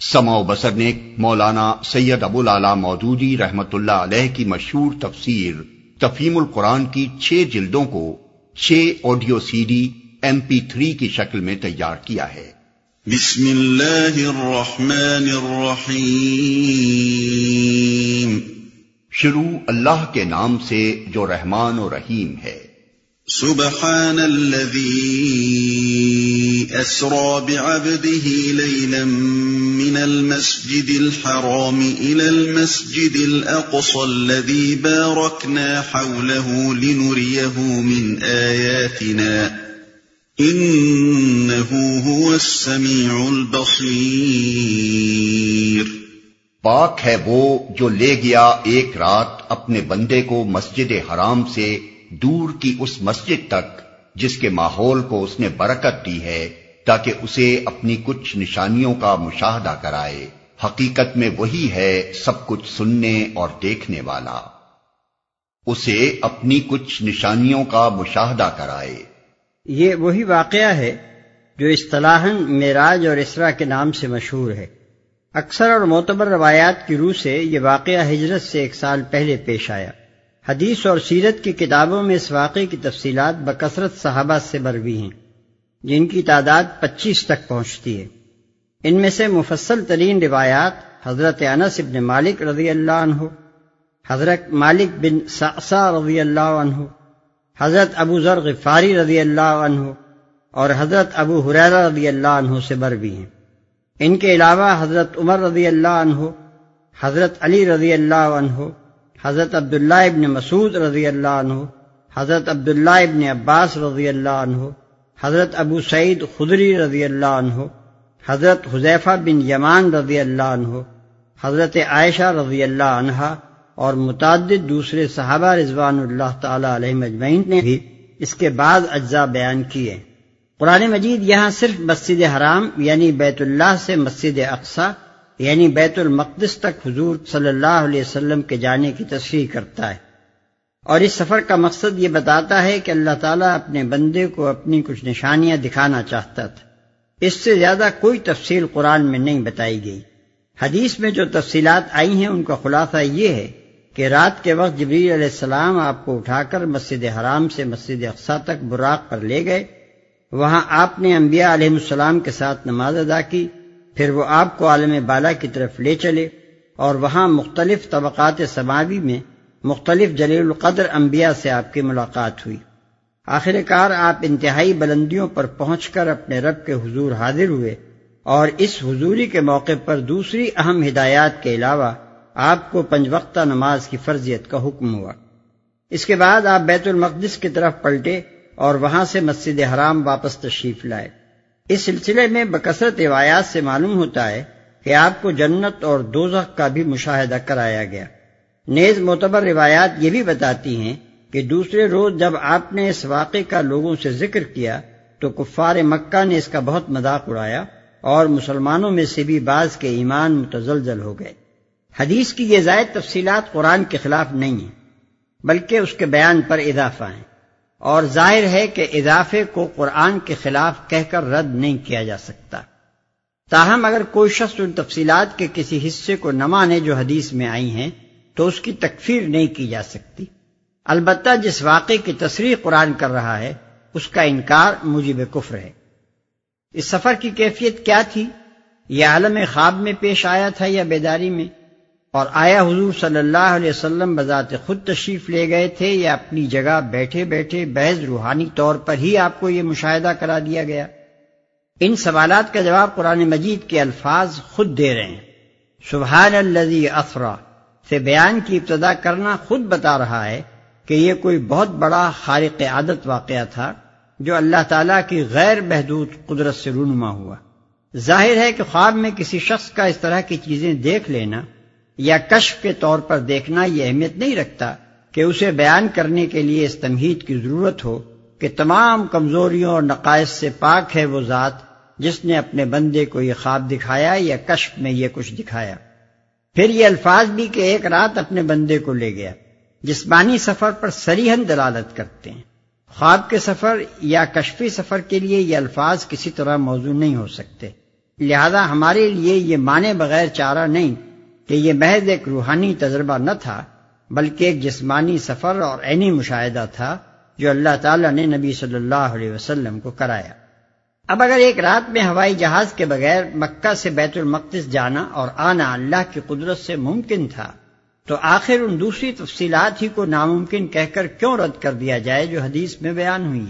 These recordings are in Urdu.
سما و بسر نے مولانا سید ابو لالا مودودی رحمت اللہ علیہ کی مشہور تفسیر تفہیم القرآن کی چھ جلدوں کو چھ audio C D M P three کی شکل میں تیار کیا ہے۔ بسم اللہ الرحمن الرحیم۔ شروع اللہ کے نام سے جو رحمان و رحیم ہے۔ سبحان الذي أسرى بعبده ليلا من المسجد الحرام إلى المسجد الأقصى الذي باركنا حوله لنريه من آياتنا إنه هو السميع البصير پاک ہے وہ جو لے گیا ایک رات اپنے بندے کو مسجد حرام سے دور کی اس مسجد تک جس کے ماحول کو اس نے برکت دی ہے، تاکہ اسے اپنی کچھ نشانیوں کا مشاہدہ کرائے۔ حقیقت میں وہی ہے سب کچھ سننے اور دیکھنے والا۔ اسے اپنی کچھ نشانیوں کا مشاہدہ کرائے۔ یہ وہی واقعہ ہے جو اصطلاحاً معراج اور اسرا کے نام سے مشہور ہے۔ اکثر اور معتبر روایات کی روح سے یہ واقعہ ہجرت سے ایک سال پہلے پیش آیا۔ حدیث اور سیرت کی کتابوں میں اس واقعے کی تفصیلات بکثرت صحابہ سے بروی ہیں، جن کی تعداد پچیس تک پہنچتی ہے۔ ان میں سے مفصل ترین روایات حضرت انس ابن مالک رضی اللہ عنہ، حضرت مالک بن سعصا رضی اللہ عنہ، حضرت ابو ذر غفاری رضی اللہ عنہ اور حضرت ابو حریرہ رضی اللہ عنہ سے بروی ہیں۔ ان کے علاوہ حضرت عمر رضی اللہ عنہ، حضرت علی رضی اللہ عنہ حضرت عبداللہ ابن مسعود رضی اللہ عنہ، حضرت عبداللہ ابن عباس رضی اللہ عنہ، حضرت ابو سعید خدری رضی اللہ عنہ، حضرت حذیفہ بن یمان رضی اللہ عنہ، حضرت عائشہ رضی اللہ عنہ اور متعدد دوسرے صحابہ رضوان اللہ تعالی علیہ مجمعین نے بھی اس کے بعد اجزاء بیان کیے۔ قرآن مجید یہاں صرف مسجد حرام یعنی بیت اللہ سے مسجد اقسا یعنی بیت المقدس تک حضور صلی اللہ علیہ وسلم کے جانے کی تصریح کرتا ہے۔ اور اس سفر کا مقصد یہ بتاتا ہے کہ اللہ تعالیٰ اپنے بندے کو اپنی کچھ نشانیاں دکھانا چاہتا تھا۔ اس سے زیادہ کوئی تفصیل قرآن میں نہیں بتائی گئی۔ حدیث میں جو تفصیلات آئی ہیں، ان کا خلاصہ یہ ہے کہ رات کے وقت جبریل علیہ السلام آپ کو اٹھا کر مسجد حرام سے مسجد اقسا تک براق پر لے گئے۔ وہاں آپ نے انبیاء علیہ السلام کے ساتھ نماز ادا کی۔ پھر وہ آپ کو عالم بالا کی طرف لے چلے اور وہاں مختلف طبقات سماوی میں مختلف جلیل القدر انبیاء سے آپ کی ملاقات ہوئی۔ آخر کار آپ انتہائی بلندیوں پر پہنچ کر اپنے رب کے حضور حاضر ہوئے اور اس حضوری کے موقع پر دوسری اہم ہدایات کے علاوہ آپ کو پنج وقتہ نماز کی فرضیت کا حکم ہوا۔ اس کے بعد آپ بیت المقدس کی طرف پلٹے اور وہاں سے مسجد حرام واپس تشریف لائے۔ اس سلسلے میں بکثرت روایات سے معلوم ہوتا ہے کہ آپ کو جنت اور دوزخ کا بھی مشاہدہ کرایا گیا۔ نیز معتبر روایات یہ بھی بتاتی ہیں کہ دوسرے روز جب آپ نے اس واقعے کا لوگوں سے ذکر کیا تو کفار مکہ نے اس کا بہت مذاق اڑایا اور مسلمانوں میں سے بھی بعض کے ایمان متزلزل ہو گئے۔ حدیث کی یہ زائد تفصیلات قرآن کے خلاف نہیں ہیں، بلکہ اس کے بیان پر اضافہ ہیں۔ اور ظاہر ہے کہ اضافے کو قرآن کے خلاف کہہ کر رد نہیں کیا جا سکتا۔ تاہم، اگر کوئی شخص ان تفصیلات کے کسی حصے کو نہ مانے جو حدیث میں آئی ہیں، تو اس کی تکفیر نہیں کی جا سکتی۔ البتہ جس واقعے کی تصریح قرآن کر رہا ہے، اس کا انکار مجیب کفر ہے۔ اس سفر کی کیفیت کیا تھی؟ یہ عالم خواب میں پیش آیا تھا یا بیداری میں؟ اور آیا حضور صلی اللہ علیہ وسلم بذات خود تشریف لے گئے تھے یا اپنی جگہ بیٹھے بیٹھے بحث روحانی طور پر ہی آپ کو یہ مشاہدہ کرا دیا گیا۔ ان سوالات کا جواب قرآن مجید کے الفاظ خود دے رہے ہیں۔ سبحان الذي افرا سے بیان کی ابتدا کرنا خود بتا رہا ہے کہ یہ کوئی بہت بڑا خارق عادت واقعہ تھا جو اللہ تعالیٰ کی غیر محدود قدرت سے رونما ہوا۔ ظاہر ہے کہ خواب میں کسی شخص کا اس طرح کی چیزیں دیکھ لینا یا کشف کے طور پر دیکھنا یہ اہمیت نہیں رکھتا کہ اسے بیان کرنے کے لیے اس تمہید کی ضرورت ہو کہ تمام کمزوریوں اور نقائص سے پاک ہے وہ ذات جس نے اپنے بندے کو یہ خواب دکھایا یا کشف میں یہ کچھ دکھایا۔ پھر یہ الفاظ بھی کہ ایک رات اپنے بندے کو لے گیا، جسمانی سفر پر سریحن دلالت کرتے ہیں۔ خواب کے سفر یا کشفی سفر کے لیے یہ الفاظ کسی طرح موضوع نہیں ہو سکتے۔ لہذا ہمارے لیے یہ مانے بغیر چارہ نہیں کہ یہ محض ایک روحانی تجربہ نہ تھا، بلکہ ایک جسمانی سفر اور عینی مشاہدہ تھا جو اللہ تعالیٰ نے نبی صلی اللہ علیہ وسلم کو کرایا۔ اب اگر ایک رات میں ہوائی جہاز کے بغیر مکہ سے بیت المقدس جانا اور آنا اللہ کی قدرت سے ممکن تھا، تو آخر ان دوسری تفصیلات ہی کو ناممکن کہہ کر کیوں رد کر دیا جائے جو حدیث میں بیان ہوئی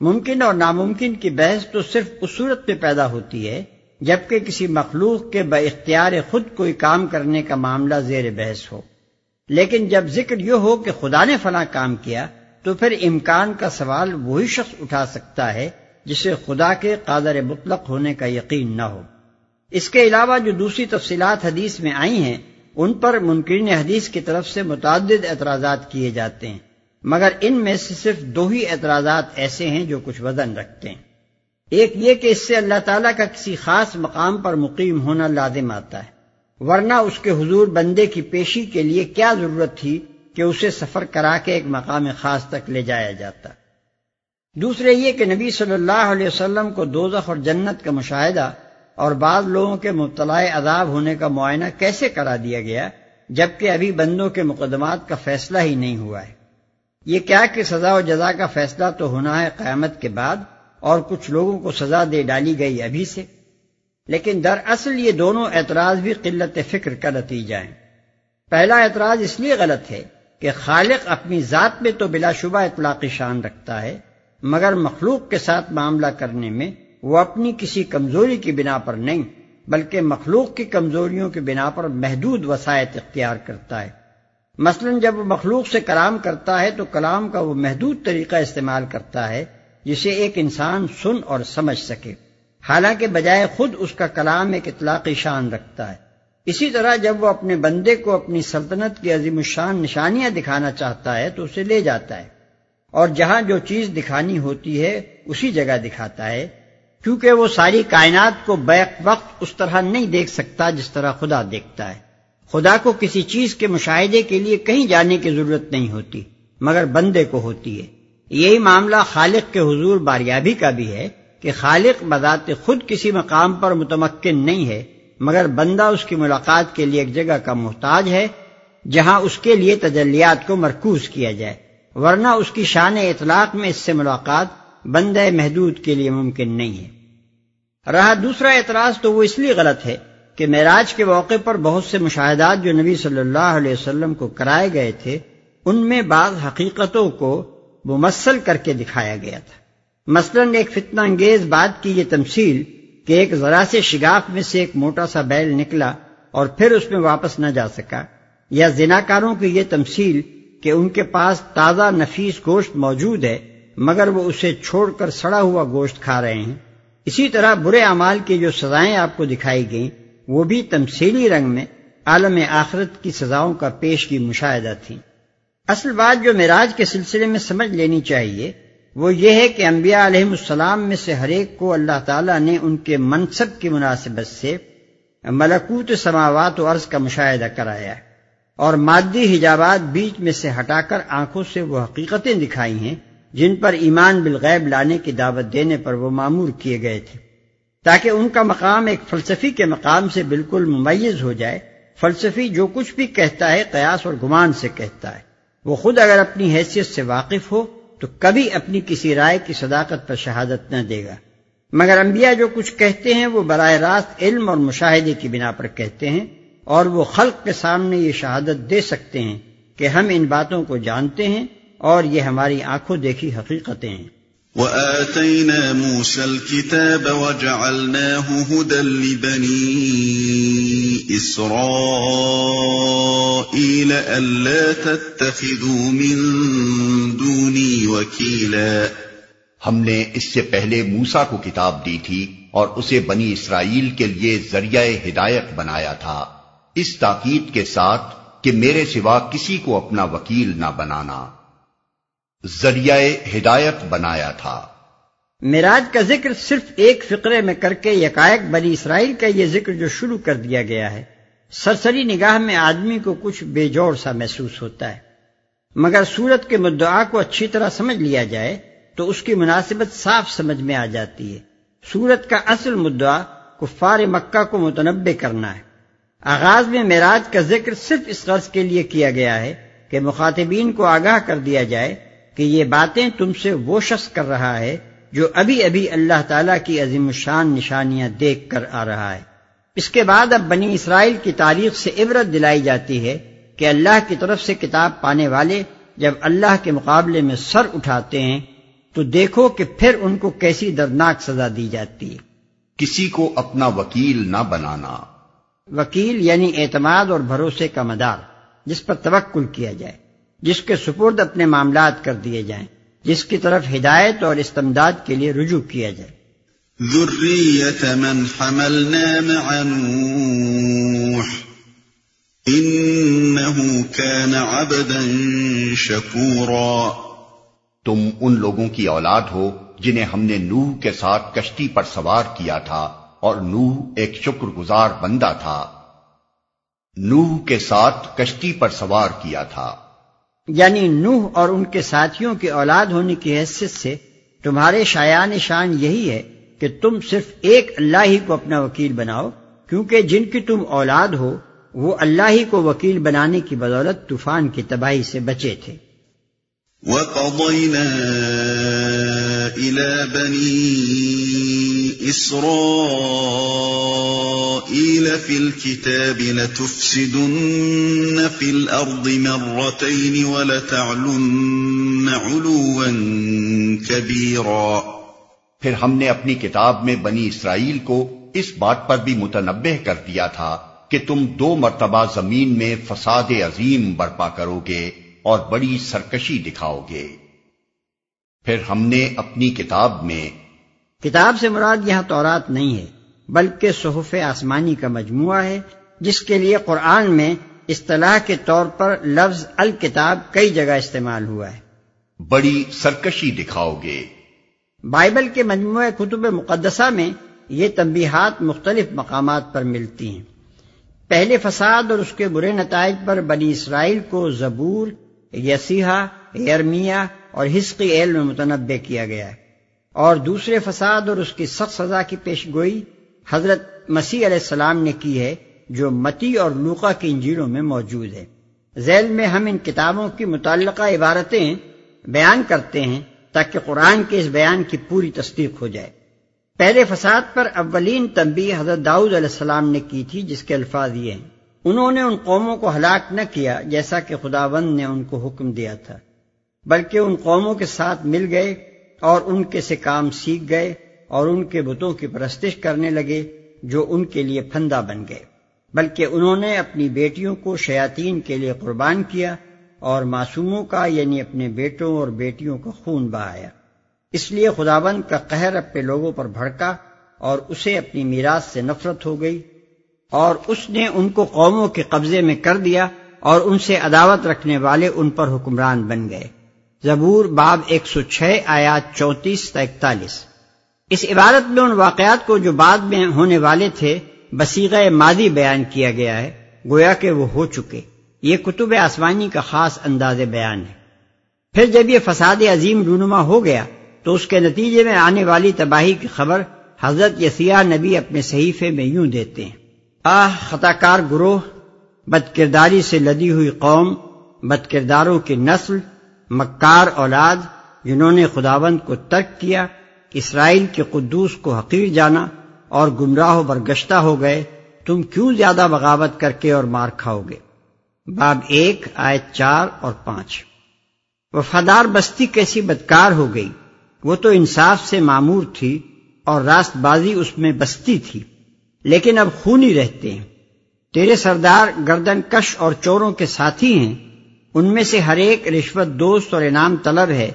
ممکن اور ناممکن کی بحث تو صرف اس صورت میں پیدا ہوتی ہے جبکہ کسی مخلوق کے با اختیار خود کوئی کام کرنے کا معاملہ زیر بحث ہو۔ لیکن جب ذکر یہ ہو کہ خدا نے فلاں کام کیا، تو پھر امکان کا سوال وہی شخص اٹھا سکتا ہے جسے خدا کے قادر مطلق ہونے کا یقین نہ ہو۔ اس کے علاوہ جو دوسری تفصیلات حدیث میں آئی ہیں، ان پر منکرین حدیث کی طرف سے متعدد اعتراضات کیے جاتے ہیں، مگر ان میں سے صرف دو ہی اعتراضات ایسے ہیں جو کچھ وزن رکھتے ہیں۔ ایک یہ کہ اس سے اللہ تعالیٰ کا کسی خاص مقام پر مقیم ہونا لازم آتا ہے۔ ورنہ اس کے حضور بندے کی پیشی کے لیے کیا ضرورت تھی کہ اسے سفر کرا کے ایک مقام خاص تک لے جایا جاتا۔ دوسرے یہ کہ نبی صلی اللہ علیہ وسلم کو دوزخ اور جنت کا مشاہدہ اور بعض لوگوں کے مبتلا عذاب ہونے کا معائنہ کیسے کرا دیا گیا جبکہ ابھی بندوں کے مقدمات کا فیصلہ ہی نہیں ہوا ہے۔ یہ کیا کہ سزا و جزا کا فیصلہ تو ہونا ہے قیامت کے بعد اور کچھ لوگوں کو سزا دے ڈالی گئی ابھی سے۔ لیکن دراصل یہ دونوں اعتراض بھی قلت فکر کا نتیجہ ہیں۔ پہلا اعتراض اس لیے غلط ہے کہ خالق اپنی ذات میں تو بلا شبہ اطلاقی شان رکھتا ہے، مگر مخلوق کے ساتھ معاملہ کرنے میں وہ اپنی کسی کمزوری کی بنا پر نہیں، بلکہ مخلوق کی کمزوریوں کی بنا پر محدود وسائط اختیار کرتا ہے۔ مثلا جب وہ مخلوق سے کلام کرتا ہے تو کلام کا وہ محدود طریقہ استعمال کرتا ہے جسے ایک انسان سن اور سمجھ سکے۔ حالانکہ بجائے خود اس کا کلام ایک اطلاقی شان رکھتا ہے۔ اسی طرح جب وہ اپنے بندے کو اپنی سلطنت کی عظیم الشان نشانیاں دکھانا چاہتا ہے تو اسے لے جاتا ہے۔ اور جہاں جو چیز دکھانی ہوتی ہے اسی جگہ دکھاتا ہے۔ کیونکہ وہ ساری کائنات کو بیک وقت اس طرح نہیں دیکھ سکتا جس طرح خدا دیکھتا ہے۔ خدا کو کسی چیز کے مشاہدے کے لیے کہیں جانے کی ضرورت نہیں ہوتی، مگر بندے کو ہوتی ہے۔ یہی معاملہ خالق کے حضور باریابی کا بھی ہے کہ خالق بذات خود کسی مقام پر متمکن نہیں ہے، مگر بندہ اس کی ملاقات کے لیے ایک جگہ کا محتاج ہے، جہاں اس کے لیے تجلیات کو مرکوز کیا جائے۔ ورنہ اس کی شان اطلاق میں اس سے ملاقات بندہ محدود کے لیے ممکن نہیں ہے۔ رہا دوسرا اعتراض تو وہ اس لیے غلط ہے کہ معراج کے موقع پر بہت سے مشاہدات جو نبی صلی اللہ علیہ وسلم کو کرائے گئے تھے، ان میں بعض حقیقتوں کو ممثل کر کے دکھایا گیا تھا۔ مثلا ایک فتنہ انگیز بات کی یہ تمثیل کہ ایک ذرا سے شگاف میں سے ایک موٹا سا بیل نکلا اور پھر اس میں واپس نہ جا سکا، یا زناکاروں کی یہ تمثیل کہ ان کے پاس تازہ نفیس گوشت موجود ہے، مگر وہ اسے چھوڑ کر سڑا ہوا گوشت کھا رہے ہیں۔ اسی طرح برے اعمال کی جو سزائیں آپ کو دکھائی گئیں، وہ بھی تمثیلی رنگ میں عالم آخرت کی سزاؤں کا پیش کی مشاہدہ تھی اصل بات جو معراج کے سلسلے میں سمجھ لینی چاہیے، وہ یہ ہے کہ انبیاء علیہ السلام میں سے ہر ایک کو اللہ تعالیٰ نے ان کے منصب کی مناسبت سے ملکوت سماوات و عرض کا مشاہدہ کرایا ہے۔ اور مادی حجابات بیچ میں سے ہٹا کر آنکھوں سے وہ حقیقتیں دکھائی ہیں، جن پر ایمان بالغیب لانے کی دعوت دینے پر وہ معمور کیے گئے تھے۔ تاکہ ان کا مقام ایک فلسفی کے مقام سے بالکل ممیز ہو جائے، فلسفی جو کچھ بھی کہتا ہے قیاس اور گمان سے کہتا ہے۔ وہ خود اگر اپنی حیثیت سے واقف ہو تو کبھی اپنی کسی رائے کی صداقت پر شہادت نہ دے گا۔ مگر انبیاء جو کچھ کہتے ہیں وہ براہ راست علم اور مشاہدے کی بنا پر کہتے ہیں اور وہ خلق کے سامنے یہ شہادت دے سکتے ہیں کہ ہم ان باتوں کو جانتے ہیں اور یہ ہماری آنکھوں دیکھی حقیقتیں ہیں۔ وآتينا موسى الكتاب وجعلناه هدى لبني إسرائيل ألا تتخذوا من دوني وكيلا. ہم نے اس سے پہلے موسا کو کتاب دی تھی اور اسے بنی اسرائیل کے لیے ذریعہ ہدایت بنایا تھا۔ اس تاکید کے ساتھ کہ میرے سوا کسی کو اپنا وکیل نہ بنانا۔ ذریعہ ہدایت بنایا تھا۔ میراج کا ذکر صرف ایک فقرے میں کر کے یکائک بنی اسرائیل کا یہ ذکر جو شروع کر دیا گیا ہے، سرسری نگاہ میں آدمی کو کچھ بے جوڑ سا محسوس ہوتا ہے۔ مگر سورت کے مدعا کو اچھی طرح سمجھ لیا جائے تو اس کی مناسبت صاف سمجھ میں آ جاتی ہے۔ سورت کا اصل مدعا کفار مکہ کو متنبع کرنا ہے۔ آغاز میں معراج کا ذکر صرف اس غرض کے لیے کیا گیا ہے کہ مخاطبین کو آگاہ کر دیا جائے کہ یہ باتیں تم سے وہ شخص کر رہا ہے جو ابھی ابھی اللہ تعالیٰ کی عظیم الشان نشانیاں دیکھ کر آ رہا ہے۔ اس کے بعد اب بنی اسرائیل کی تاریخ سے عبرت دلائی جاتی ہے کہ اللہ کی طرف سے کتاب پانے والے جب اللہ کے مقابلے میں سر اٹھاتے ہیں تو دیکھو کہ پھر ان کو کیسی دردناک سزا دی جاتی ہے۔ کسی کو اپنا وکیل نہ بنانا۔ وکیل یعنی اعتماد اور بھروسے کا مدار جس پر توکل کیا جائے۔ جس کے سپرد اپنے معاملات کر دیے جائیں جس کی طرف ہدایت اور استمداد کے لیے رجوع کیا جائے۔ ذریت من حملنا مع نوح انہو کان عبدا شکورا تم ان لوگوں کی اولاد ہو جنہیں ہم نے نوح کے ساتھ کشتی پر سوار کیا تھا اور نوح ایک شکر گزار بندہ تھا۔ نوح کے ساتھ کشتی پر سوار کیا تھا۔ یعنی نوح اور ان کے ساتھیوں کی اولاد ہونے کی حیثیت سے تمہارے شایان شان یہی ہے کہ تم صرف ایک اللہ ہی کو اپنا وکیل بناؤ، کیونکہ جن کی تم اولاد ہو، وہ اللہ ہی کو وکیل بنانے کی بدولت طوفان کی تباہی سے بچے تھے۔ وَقَضَيْنَا إِلَى بَنِي إِسْرَائِيلَ فِي الْكِتَابِ لَتُفْسِدُنَّ فِي الْأَرْضِ مَرَّتَيْنِ وَلَتَعْلُنَّ عُلُوًّا كَبِيرًا پھر ہم نے اپنی کتاب میں بنی اسرائیل کو اس بات پر بھی متنبع کر دیا تھا کہ تم دو مرتبہ زمین میں فساد عظیم برپا کرو گے اور بڑی سرکشی دکھاؤ گے۔ پھر ہم نے اپنی کتاب میں کتاب سے مراد یہاں تورات نہیں ہے بلکہ صحف آسمانی کا مجموعہ ہے جس کے لیے قرآن میں اصطلاح کے طور پر لفظ الکتاب کئی جگہ استعمال ہوا ہے۔ بڑی سرکشی دکھاؤ گے۔ بائبل کے مجموعہ کتب مقدسہ میں یہ تنبیہات مختلف مقامات پر ملتی ہیں۔ پہلے فساد اور اس کے برے نتائج پر بنی اسرائیل کو زبور یسیحا یرمیا اور حسقی ایل میں متنبع کیا گیا ہے۔ اور دوسرے فساد اور اس کی سخت سزا کی پیش گوئی حضرت مسیح علیہ السلام نے کی ہے، جو متی اور لوقا کی انجیلوں میں موجود ہے۔ ذیل میں ہم ان کتابوں کی متعلقہ عبارتیں بیان کرتے ہیں تاکہ قرآن کے اس بیان کی پوری تصدیق ہو جائے۔ پہلے فساد پر اولین تنبی حضرت داؤد علیہ السلام نے کی تھی، جس کے الفاظ یہ ہیں۔ انہوں نے ان قوموں کو ہلاک نہ کیا، جیسا کہ خداوند نے ان کو حکم دیا تھا۔ بلکہ ان قوموں کے ساتھ مل گئے اور ان کے سے کام سیکھ گئے اور ان کے بتوں کی پرستش کرنے لگے جو ان کے لیے پھندا بن گئے۔ بلکہ انہوں نے اپنی بیٹیوں کو شیاطین کے لیے قربان کیا اور معصوموں کا یعنی اپنے بیٹوں اور بیٹیوں کا خون بہایا۔ اس لیے خداوند کا قہر اپنے لوگوں پر بھڑکا اور اسے اپنی میراث سے نفرت ہو گئی اور اس نے ان کو قوموں کے قبضے میں کر دیا اور ان سے عداوت رکھنے والے ان پر حکمران بن گئے۔ زبور باب ایک سو چھ، آیات چونتیس تا اکتالیس۔ اس عبارت میں ان واقعات کو جو بعد میں ہونے والے تھے بسیغ مادی بیان کیا گیا ہے، گویا کہ وہ ہو چکے۔ یہ کتب آسمانی کا خاص انداز بیان ہے۔ پھر جب یہ فساد عظیم رونما ہو گیا، تو اس کے نتیجے میں آنے والی تباہی کی خبر حضرت یسیہ نبی اپنے صحیفے میں یوں دیتے ہیں۔ آہ خطا کار گروہ، بد کرداری سے لدی ہوئی قوم، بد کرداروں کی نسل مکار اولاد جنہوں نے خداوند کو ترک کیا، اسرائیل کے قدوس کو حقیر جانا اور گمراہ برگشتہ ہو گئے، تم کیوں زیادہ بغاوت کر کے اور مار کھاؤ گے؟ باب ایک آئے چار اور پانچ۔ وفادار بستی کیسی بدکار ہو گئی۔ وہ تو انصاف سے معمور تھی اور راست بازی اس میں بستی تھی، لیکن اب خونی رہتے ہیں۔ تیرے سردار گردن کش اور چوروں کے ساتھی ہیں ان میں سے ہر ایک رشوت دوست اور انعام طلب ہے۔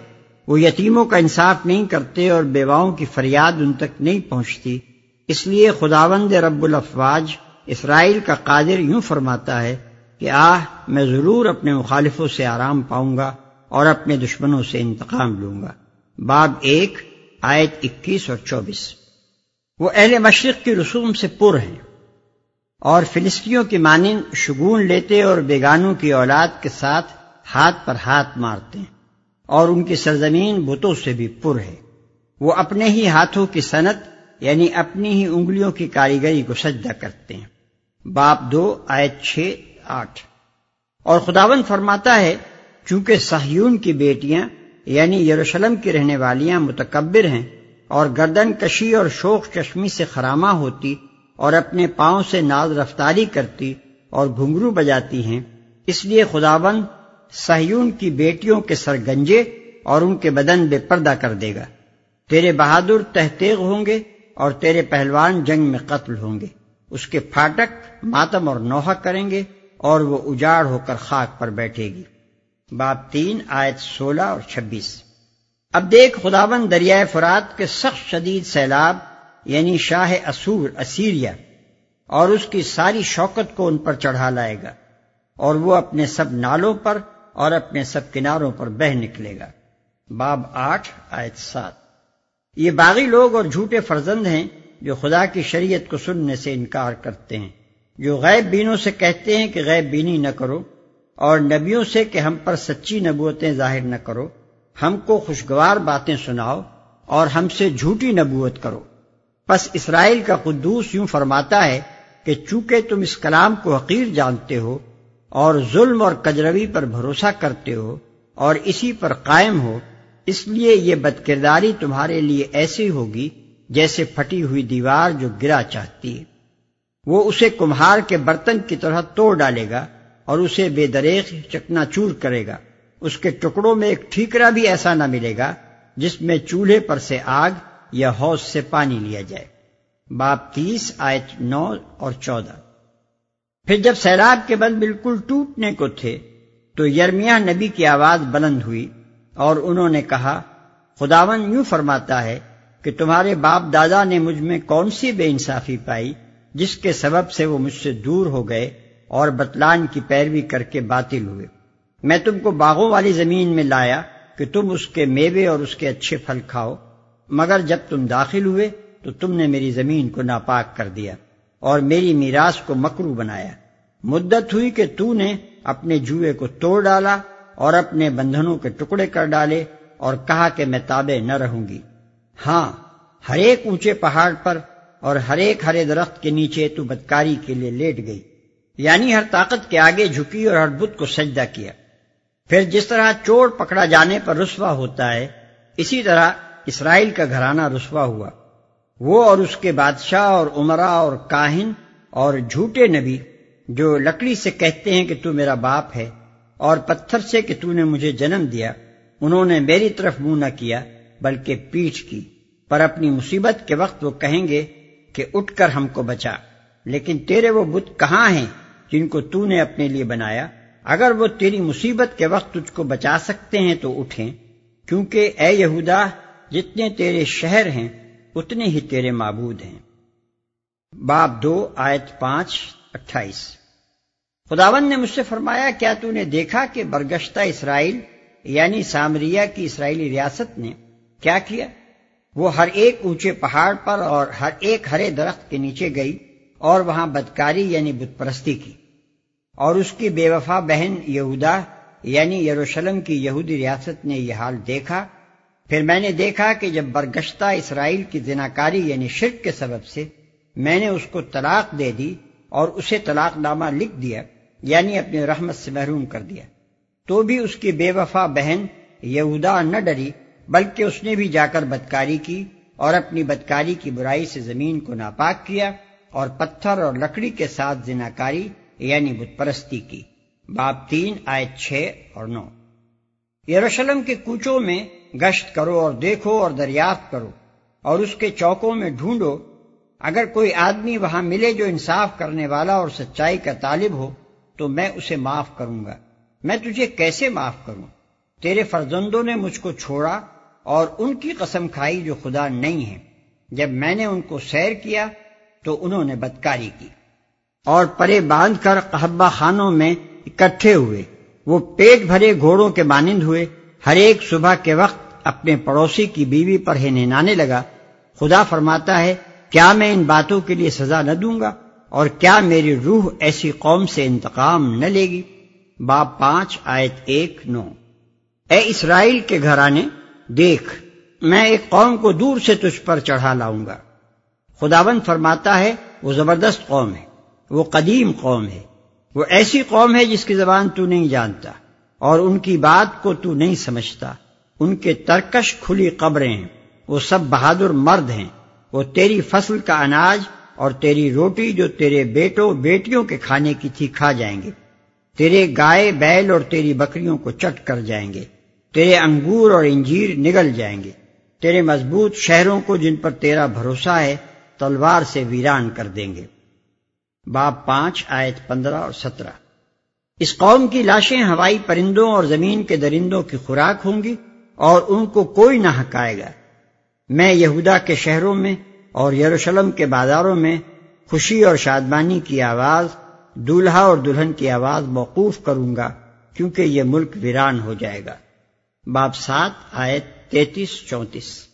وہ یتیموں کا انصاف نہیں کرتے اور بیواؤں کی فریاد ان تک نہیں پہنچتی۔ اس لیے خداوند رب الافواج اسرائیل کا قادر یوں فرماتا ہے کہ آہ، میں ضرور اپنے مخالفوں سے آرام پاؤں گا اور اپنے دشمنوں سے انتقام لوں گا۔ باب ایک، آیت اکیس اور چوبیس۔ وہ اہل مشرق کی رسوم سے پر ہیں۔ اور فلسطینوں کی مانند شگون لیتے اور بیگانوں کی اولاد کے ساتھ ہاتھ پر ہاتھ مارتے ہیں۔ اور ان کی سرزمین بتوں سے بھی پر ہے۔ وہ اپنے ہی ہاتھوں کی صنعت یعنی اپنی ہی انگلیوں کی کاریگری کو سجدہ کرتے ہیں۔ باپ دو، آیت چھ، آٹھ۔ اور خداون فرماتا ہے، چونکہ سہیون کی بیٹیاں یعنی یروشلم کی رہنے والیاں متکبر ہیں اور گردن کشی اور شوق چشمی سے خرامہ ہوتی اور اپنے پاؤں سے ناز رفتاری کرتی اور گھنگرو بجاتی ہیں۔ اس لیے خداون سہیون کی بیٹیوں کے سر گنجے اور ان کے بدن بے پردہ کر دے گا۔ تیرے بہادر تحتیغ ہوں گے اور تیرے پہلوان جنگ میں قتل ہوں گے۔ اس کے پھاٹک ماتم اور نوحہ کریں گے اور وہ اجاڑ ہو کر خاک پر بیٹھے گی۔ باپ تین، آیت سولہ اور چھبیس۔ اب دیکھ خداون دریائے فرات کے سخت شدید سیلاب یعنی شاہ اسور اسیریا اور اس کی ساری شوکت کو ان پر چڑھا لائے گا، اور وہ اپنے سب نالوں پر اور اپنے سب کناروں پر بہ نکلے گا۔ باب آٹھ، آیت سات۔ یہ باغی لوگ اور جھوٹے فرزند ہیں جو خدا کی شریعت کو سننے سے انکار کرتے ہیں، جو غیب بینوں سے کہتے ہیں کہ غیب بینی نہ کرو، اور نبیوں سے کہ ہم پر سچی نبوتیں ظاہر نہ کرو۔ ہم کو خوشگوار باتیں سناؤ اور ہم سے جھوٹی نبوت کرو۔ پس اسرائیل کا قدوس یوں فرماتا ہے کہ چونکہ تم اس کلام کو حقیر جانتے ہو اور ظلم اور کجروی پر بھروسہ کرتے ہو اور اسی پر قائم ہو، اس لیے یہ بد کرداری تمہارے لیے ایسی ہوگی جیسے پھٹی ہوئی دیوار جو گرا چاہتی ہے۔ وہ اسے کمہار کے برتن کی طرح توڑ ڈالے گا اور اسے بے دریخ چکنا چور کرے گا۔ اس کے ٹکڑوں میں ایک ٹھیکرا بھی ایسا نہ ملے گا جس میں چولہے پر سے آگ یا حوض سے پانی لیا جائے۔ باپ تیس، آیت نو اور چودہ۔ پھر جب سیلاب کے بند بالکل ٹوٹنے کو تھے، تو یرمیہ نبی کی آواز بلند ہوئی اور انہوں نے کہا خداون یوں فرماتا ہے کہ تمہارے باپ دادا نے مجھ میں کون سی بے انصافی پائی جس کے سبب سے وہ مجھ سے دور ہو گئے اور بتلان کی پیروی کر کے باطل ہوئے۔ میں تم کو باغوں والی زمین میں لایا کہ تم اس کے میوے اور اس کے اچھے پھل کھاؤ۔ مگر جب تم داخل ہوئے تو تم نے میری زمین کو ناپاک کر دیا اور میری میراث کو مکرو بنایا۔ مدت ہوئی کہ تو نے اپنے جوئے کو توڑ ڈالا اور اپنے بندھنوں کے ٹکڑے کر ڈالے اور کہا کہ میں تابے نہ رہوں گی۔ ہاں ہر ایک اونچے پہاڑ پر اور ہر ایک ہرے درخت کے نیچے تو بدکاری کے لیے لیٹ گئی۔ یعنی ہر طاقت کے آگے جھکی اور ہر بت کو سجدہ کیا۔ پھر جس طرح چوڑ پکڑا جانے پر رسوا ہوتا ہے، اسی طرح اسرائیل کا گھرانہ رسوا ہوا۔ وہ اور اس کے بادشاہ اور عمرہ اور کاہن اور جھوٹے نبی جو لکڑی سے کہتے ہیں کہ تو میرا باپ ہے اور پتھر سے کہ تو نے مجھے جنم دیا، انہوں نے میری طرف منہ نہ کیا بلکہ پیٹھ کی۔ پر اپنی مصیبت کے وقت وہ کہیں گے کہ اٹھ کر ہم کو بچا، لیکن تیرے وہ بت کہاں ہیں جن کو تو نے اپنے لیے بنایا؟ اگر وہ تیری مصیبت کے وقت تجھ کو بچا سکتے ہیں تو اٹھیں، کیونکہ اے یہودا جتنے تیرے شہر ہیں، اتنے ہی تیرے معبود ہیں۔ باب دو، آیت پانچ، اٹھائیس۔ خداون نے مجھ سے فرمایا، کیا تو نے دیکھا کہ برگشتہ اسرائیل یعنی سامریا کی اسرائیلی ریاست نے کیا کیا؟ وہ ہر ایک اونچے پہاڑ پر اور ہر ایک ہرے درخت کے نیچے گئی اور وہاں بدکاری یعنی بت پرستی کی۔ اور اس کی بے وفا بہن یہودا یعنی یروشلم کی یہودی ریاست نے یہ حال دیکھا پھر میں نے دیکھا کہ جب برگشتہ اسرائیل کی زناکاری یعنی شرک کے سبب سے میں نے اس کو طلاق دے دی اور اسے طلاق نامہ لکھ دیا یعنی اپنی رحمت سے محروم کر دیا۔ تو بھی اس کی بے وفا بہن یہودا نہ ڈری، بلکہ اس نے بھی جا کر بدکاری کی اور اپنی بدکاری کی برائی سے زمین کو ناپاک کیا اور پتھر اور لکڑی کے ساتھ زناکاری یعنی بت پرستی کی۔ باب تین آئے چھ اور نو۔ یروشلم کے کوچوں میں گشت کرو اور دیکھو اور دریافت کرو اور اس کے چوکوں میں ڈھونڈو۔ اگر کوئی آدمی وہاں ملے جو انصاف کرنے والا اور سچائی کا طالب ہو، تو میں اسے معاف کروں گا۔ میں تجھے کیسے معاف کروں؟ تیرے فرزندوں نے مجھ کو چھوڑا اور ان کی قسم کھائی جو خدا نہیں ہے۔ جب میں نے ان کو سیر کیا، تو انہوں نے بدکاری کی۔ اور پرے باندھ کر قحبہ خانوں میں اکٹھے ہوئے۔ وہ پیٹ بھرے گھوڑوں کے مانند ہوئے۔ ہر ایک صبح کے وقت اپنے پڑوسی کی بیوی پر ہے نینانے لگا۔ خدا فرماتا ہے، کیا میں ان باتوں کے لیے سزا نہ دوں گا؟ اور کیا میری روح ایسی قوم سے انتقام نہ لے گی؟ باپ پانچ، آیت ایک، نو۔ اے اسرائیل کے گھرانے، دیکھ، میں ایک قوم کو دور سے تجھ پر چڑھا لاؤں گا۔ خداون فرماتا ہے، وہ زبردست قوم ہے، وہ قدیم قوم ہے۔ وہ ایسی قوم ہے جس کی زبان تو نہیں جانتا، اور ان کی بات کو تو نہیں سمجھتا۔ ان کے ترکش کھلی قبریں ہیں۔ وہ سب بہادر مرد ہیں۔ وہ تیری فصل کا اناج اور تیری روٹی جو تیرے بیٹوں بیٹیوں کے کھانے کی تھی کھا جائیں گے۔ تیرے گائے بیل اور تیری بکریوں کو چٹ کر جائیں گے۔ تیرے انگور اور انجیر نگل جائیں گے۔ تیرے مضبوط شہروں کو جن پر تیرا بھروسہ ہے، تلوار سے ویران کر دیں گے۔ باب پانچ، آیت پندرہ اور سترہ۔ اس قوم کی لاشیں ہوائی پرندوں اور زمین کے درندوں کی خوراک ہوں گی۔ اور ان کو کوئی نہ ہکائے گا۔ میں یہودا کے شہروں میں اور یروشلم کے بازاروں میں خوشی اور شادمانی کی آواز، دولہا اور دلہن کی آواز موقوف کروں گا، کیونکہ یہ ملک ویران ہو جائے گا۔ باب سات، آیت تینتیس، چونتیس۔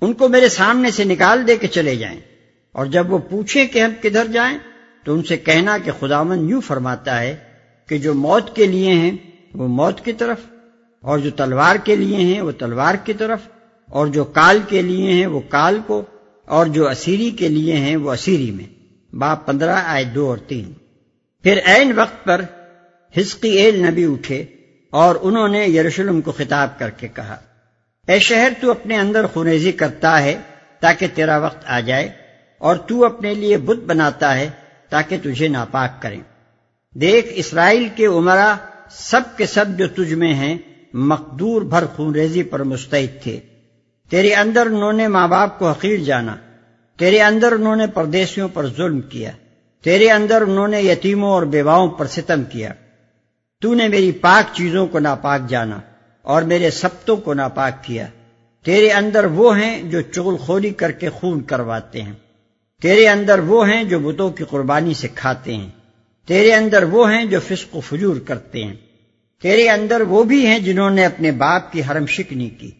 ان کو میرے سامنے سے نکال دے کے چلے جائیں۔ اور جب وہ پوچھیں کہ ہم کدھر جائیں، تو ان سے کہنا کہ خداون یوں فرماتا ہے کہ جو موت کے لیے ہیں، وہ موت کی طرف اور جو تلوار کے لیے ہیں وہ تلوار کی طرف، اور جو کال کے لیے ہیں وہ کال کو، اور جو اسیری کے لیے ہیں وہ اسیری میں۔ باپ پندرہ آئے دو اور تین۔ پھر عین وقت پر ہسقی ایل نبی اٹھے اور انہوں نے یروشلم کو خطاب کر کے کہا، اے شہر، تو اپنے اندر خونیزی کرتا ہے تاکہ تیرا وقت آ جائے، اور تو اپنے لیے بت بناتا ہے تاکہ تجھے ناپاک کریں۔ دیکھ، اسرائیل کے عمرہ سب کے سب جو تجھ میں ہیں مقدور بھر خون ریزی پر مستعد تھے۔ تیرے اندر انہوں نے ماں باپ کو حقیر جانا۔ تیرے اندر انہوں نے پردیسیوں پر ظلم کیا۔ تیرے اندر انہوں نے یتیموں اور بیواؤں پر ستم کیا۔ تو نے میری پاک چیزوں کو ناپاک جانا اور میرے سپتوں کو ناپاک کیا۔ تیرے اندر وہ ہیں جو چغل خوری کر کے خون کرواتے ہیں۔ تیرے اندر وہ ہیں جو بتوں کی قربانی سے کھاتے ہیں۔ تیرے اندر وہ ہیں جو فسق و فجور کرتے ہیں۔ تیرے اندر وہ بھی ہیں جنہوں نے اپنے باپ کی حرم شکنی کی۔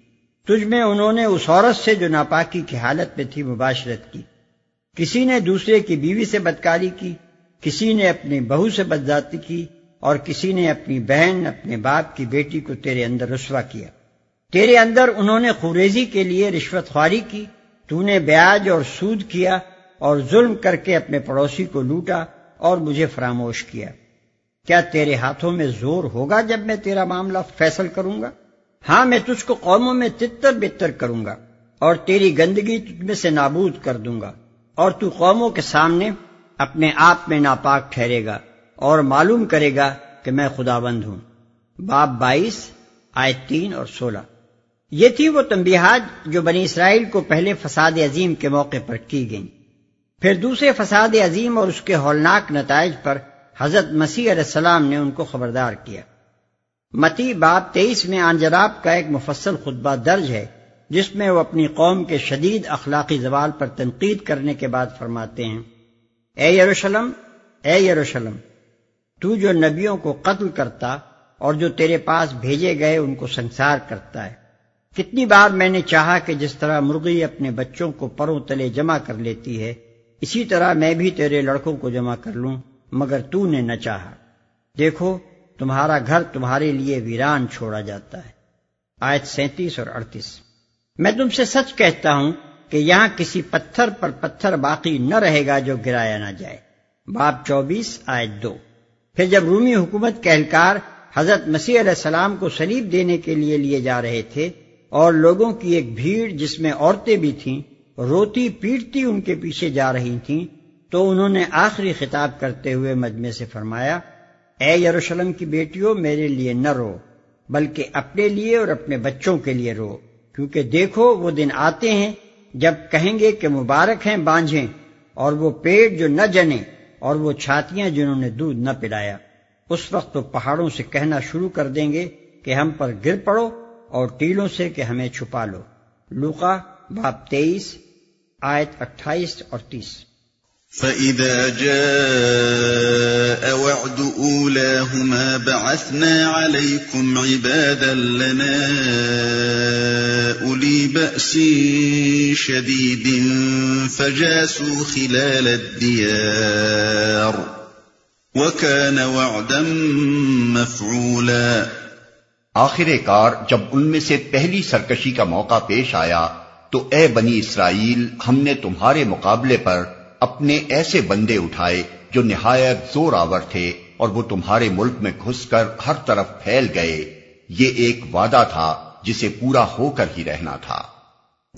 تجھ میں انہوں نے اس عورت سے جو ناپاکی کی حالت میں تھی مباشرت کی۔ کسی نے دوسرے کی بیوی سے بدکاری کی، کسی نے اپنی بہو سے بدذاتی کی اور کسی نے اپنی بہن، اپنے باپ کی بیٹی کو تیرے اندر رسوا کیا۔ تیرے اندر انہوں نے خوریزی کے لیے رشوت خواری کی تو نے بیاج اور سود کیا اور ظلم کر کے اپنے پڑوسی کو لوٹا اور مجھے فراموش کیا۔ کیا تیرے ہاتھوں میں زور ہوگا جب میں تیرا معاملہ فیصل کروں گا؟ ہاں میں تجھ کو قوموں میں تتر بتر کروں گا اور تیری گندگی تجھ میں سے نابود کر دوں گا اور تو قوموں کے سامنے اپنے آپ میں ناپاک ٹھہرے گا اور معلوم کرے گا کہ میں خدا بند ہوں۔ باب بائیس آئے تین اور سولہ۔ یہ تھی وہ تنبیہات جو بنی اسرائیل کو پہلے فساد عظیم کے موقع پر کی گئیں۔ پھر دوسرے فساد عظیم اور اس کے ہولناک نتائج پر حضرت مسیح علیہ السلام نے ان کو خبردار کیا۔ متی باب تیئیس میں آنجراب کا ایک مفصل خطبہ درج ہے، جس میں وہ اپنی قوم کے شدید اخلاقی زوال پر تنقید کرنے کے بعد فرماتے ہیں، اے یروشلم اے یروشلم، تو جو نبیوں کو قتل کرتا اور جو تیرے پاس بھیجے گئے ان کو سنسار کرتا ہے۔ کتنی بار میں نے چاہا کہ جس طرح مرغی اپنے بچوں کو پروں تلے جمع کر لیتی ہے، اسی طرح میں بھی تیرے لڑکوں کو جمع کر لوں۔ مگر تو نے نہ چاہا۔ دیکھو، تمہارا گھر تمہارے لیے ویران چھوڑا جاتا ہے۔ آیت سینتیس اور اڑتیس۔ میں تم سے سچ کہتا ہوں کہ یہاں کسی پتھر پر پتھر باقی نہ رہے گا جو گرایا نہ جائے۔ باپ چوبیس، آیت دو۔ پھر جب رومی حکومت کے اہلکار حضرت مسیح علیہ السلام کو سلیب دینے کے لیے لیے جا رہے تھے اور لوگوں کی ایک بھیڑ جس میں عورتیں بھی تھیں، روتی پیٹتی ان کے پیچھے جا رہی تھیں تو انہوں نے آخری خطاب کرتے ہوئے مجمع سے فرمایا، اے یروشلم کی بیٹیوں میرے لیے نہ رو، بلکہ اپنے لیے اور اپنے بچوں کے لیے رو، کیونکہ دیکھو وہ دن آتے ہیں جب کہیں گے کہ مبارک ہیں بانجھیں، اور وہ پیٹ جو نہ جنے اور وہ چھاتیاں جنہوں نے دودھ نہ پلایا۔ اس وقت تو پہاڑوں سے کہنا شروع کر دیں گے کہ ہم پر گر پڑو اور ٹیلوں سے کہ ہمیں چھپا لو۔ لوکا باپ تیئیس، آیت اٹھائیس اور تیس۔ فَإِذَا جَاءَ وَعْدُ أُولَاهُمَا بَعَثْنَا عَلَيْكُمْ عِبَادًا لَنَا أُولِي بَأْسٍ شَدِيدٍ فَجَاسُوا خِلَالَ الدِّيَارِ وَكَانَ وَعْدًا مَفْعُولًا آخر کار، جب ان میں سے پہلی سرکشی کا موقع پیش آیا، تو اے بنی اسرائیل، ہم نے تمہارے مقابلے پر اپنے ایسے بندے اٹھائے جو نہایت زور آور تھے اور وہ تمہارے ملک میں گھس کر ہر طرف پھیل گئے۔ یہ ایک وعدہ تھا جسے پورا ہو کر ہی رہنا تھا۔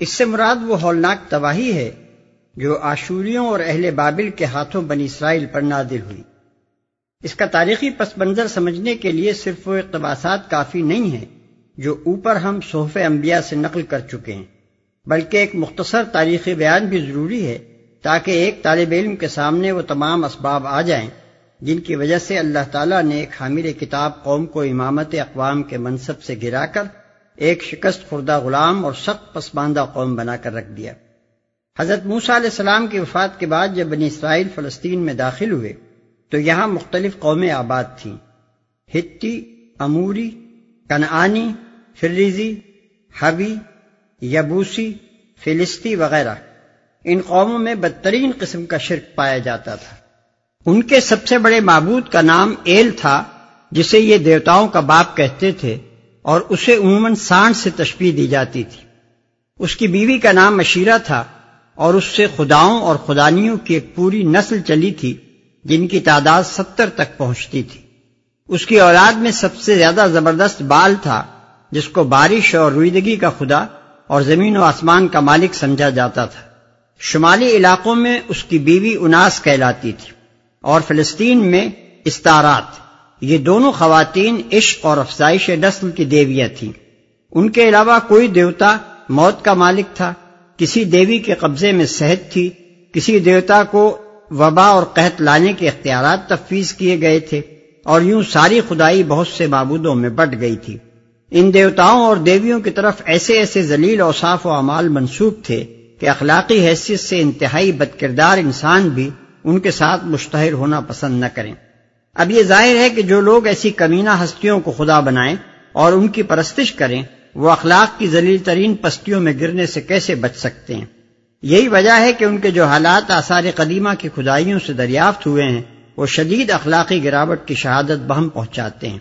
اس سے مراد وہ ہولناک تباہی ہے جو آشوریوں اور اہل بابل کے ہاتھوں بنی اسرائیل پر نادر ہوئی۔ اس کا تاریخی پس منظر سمجھنے کے لیے صرف وہ اقتباسات کافی نہیں ہیں جو اوپر ہم صحف انبیاء سے نقل کر چکے ہیں، بلکہ ایک مختصر تاریخی بیان بھی ضروری ہے۔ تاکہ ایک طالب علم کے سامنے وہ تمام اسباب آ جائیں، جن کی وجہ سے اللہ تعالیٰ نے ایک حامل کتاب قوم کو امامت اقوام کے منصب سے گرا کر ایک شکست خوردہ غلام اور سخت پسماندہ قوم بنا کر رکھ دیا۔ حضرت موسا علیہ السلام کی وفات کے بعد جب بنی اسرائیل فلسطین میں داخل ہوئے، تو یہاں مختلف قومیں آباد تھیں۔ ہتی، اموری، کنعانی، فریزی، حوی، یبوسی، فلسطی وغیرہ۔ ان قوموں میں بدترین قسم کا شرک پایا جاتا تھا۔ ان کے سب سے بڑے معبود کا نام ایل تھا، جسے یہ دیوتاؤں کا باپ کہتے تھے اور اسے عموماً سانڈ سے تشبیح دی جاتی تھی۔ اس کی بیوی کا نام مشیرہ تھا اور اس سے خداؤں اور خدانیوں کی ایک پوری نسل چلی تھی، جن کی تعداد ستر تک پہنچتی تھی۔ اس کی اولاد میں سب سے زیادہ زبردست بال تھا، جس کو بارش اور رویدگی کا خدا اور زمین و آسمان کا مالک سمجھا جاتا تھا۔ شمالی علاقوں میں اس کی بیوی اناس کہلاتی تھی اور فلسطین میں استارات یہ دونوں خواتین عشق اور افزائش نسل کی دیویاں تھیں۔ ان کے علاوہ کوئی دیوتا موت کا مالک تھا۔ کسی دیوی کے قبضے میں صحت تھی۔ کسی دیوتا کو وبا اور قحط لانے کے اختیارات تفویض کیے گئے تھے اور یوں ساری خدائی بہت سے معبودوں میں بٹ گئی تھی۔ ان دیوتاؤں اور دیویوں کی طرف ایسے ایسے ذلیل اوصاف و اعمال منسوخ تھے۔ کہ اخلاقی حیثیت سے انتہائی بد کردار انسان بھی ان کے ساتھ مشتہر ہونا پسند نہ کریں۔ اب یہ ظاہر ہے کہ جو لوگ ایسی کمینہ ہستیوں کو خدا بنائیں اور ان کی پرستش کریں، وہ اخلاق کی ذلیل ترین پستیوں میں گرنے سے کیسے بچ سکتے ہیں؟ یہی وجہ ہے کہ ان کے جو حالات آثار قدیمہ کی خدائیوں سے دریافت ہوئے ہیں، وہ شدید اخلاقی گراوٹ کی شہادت بہم پہنچاتے ہیں۔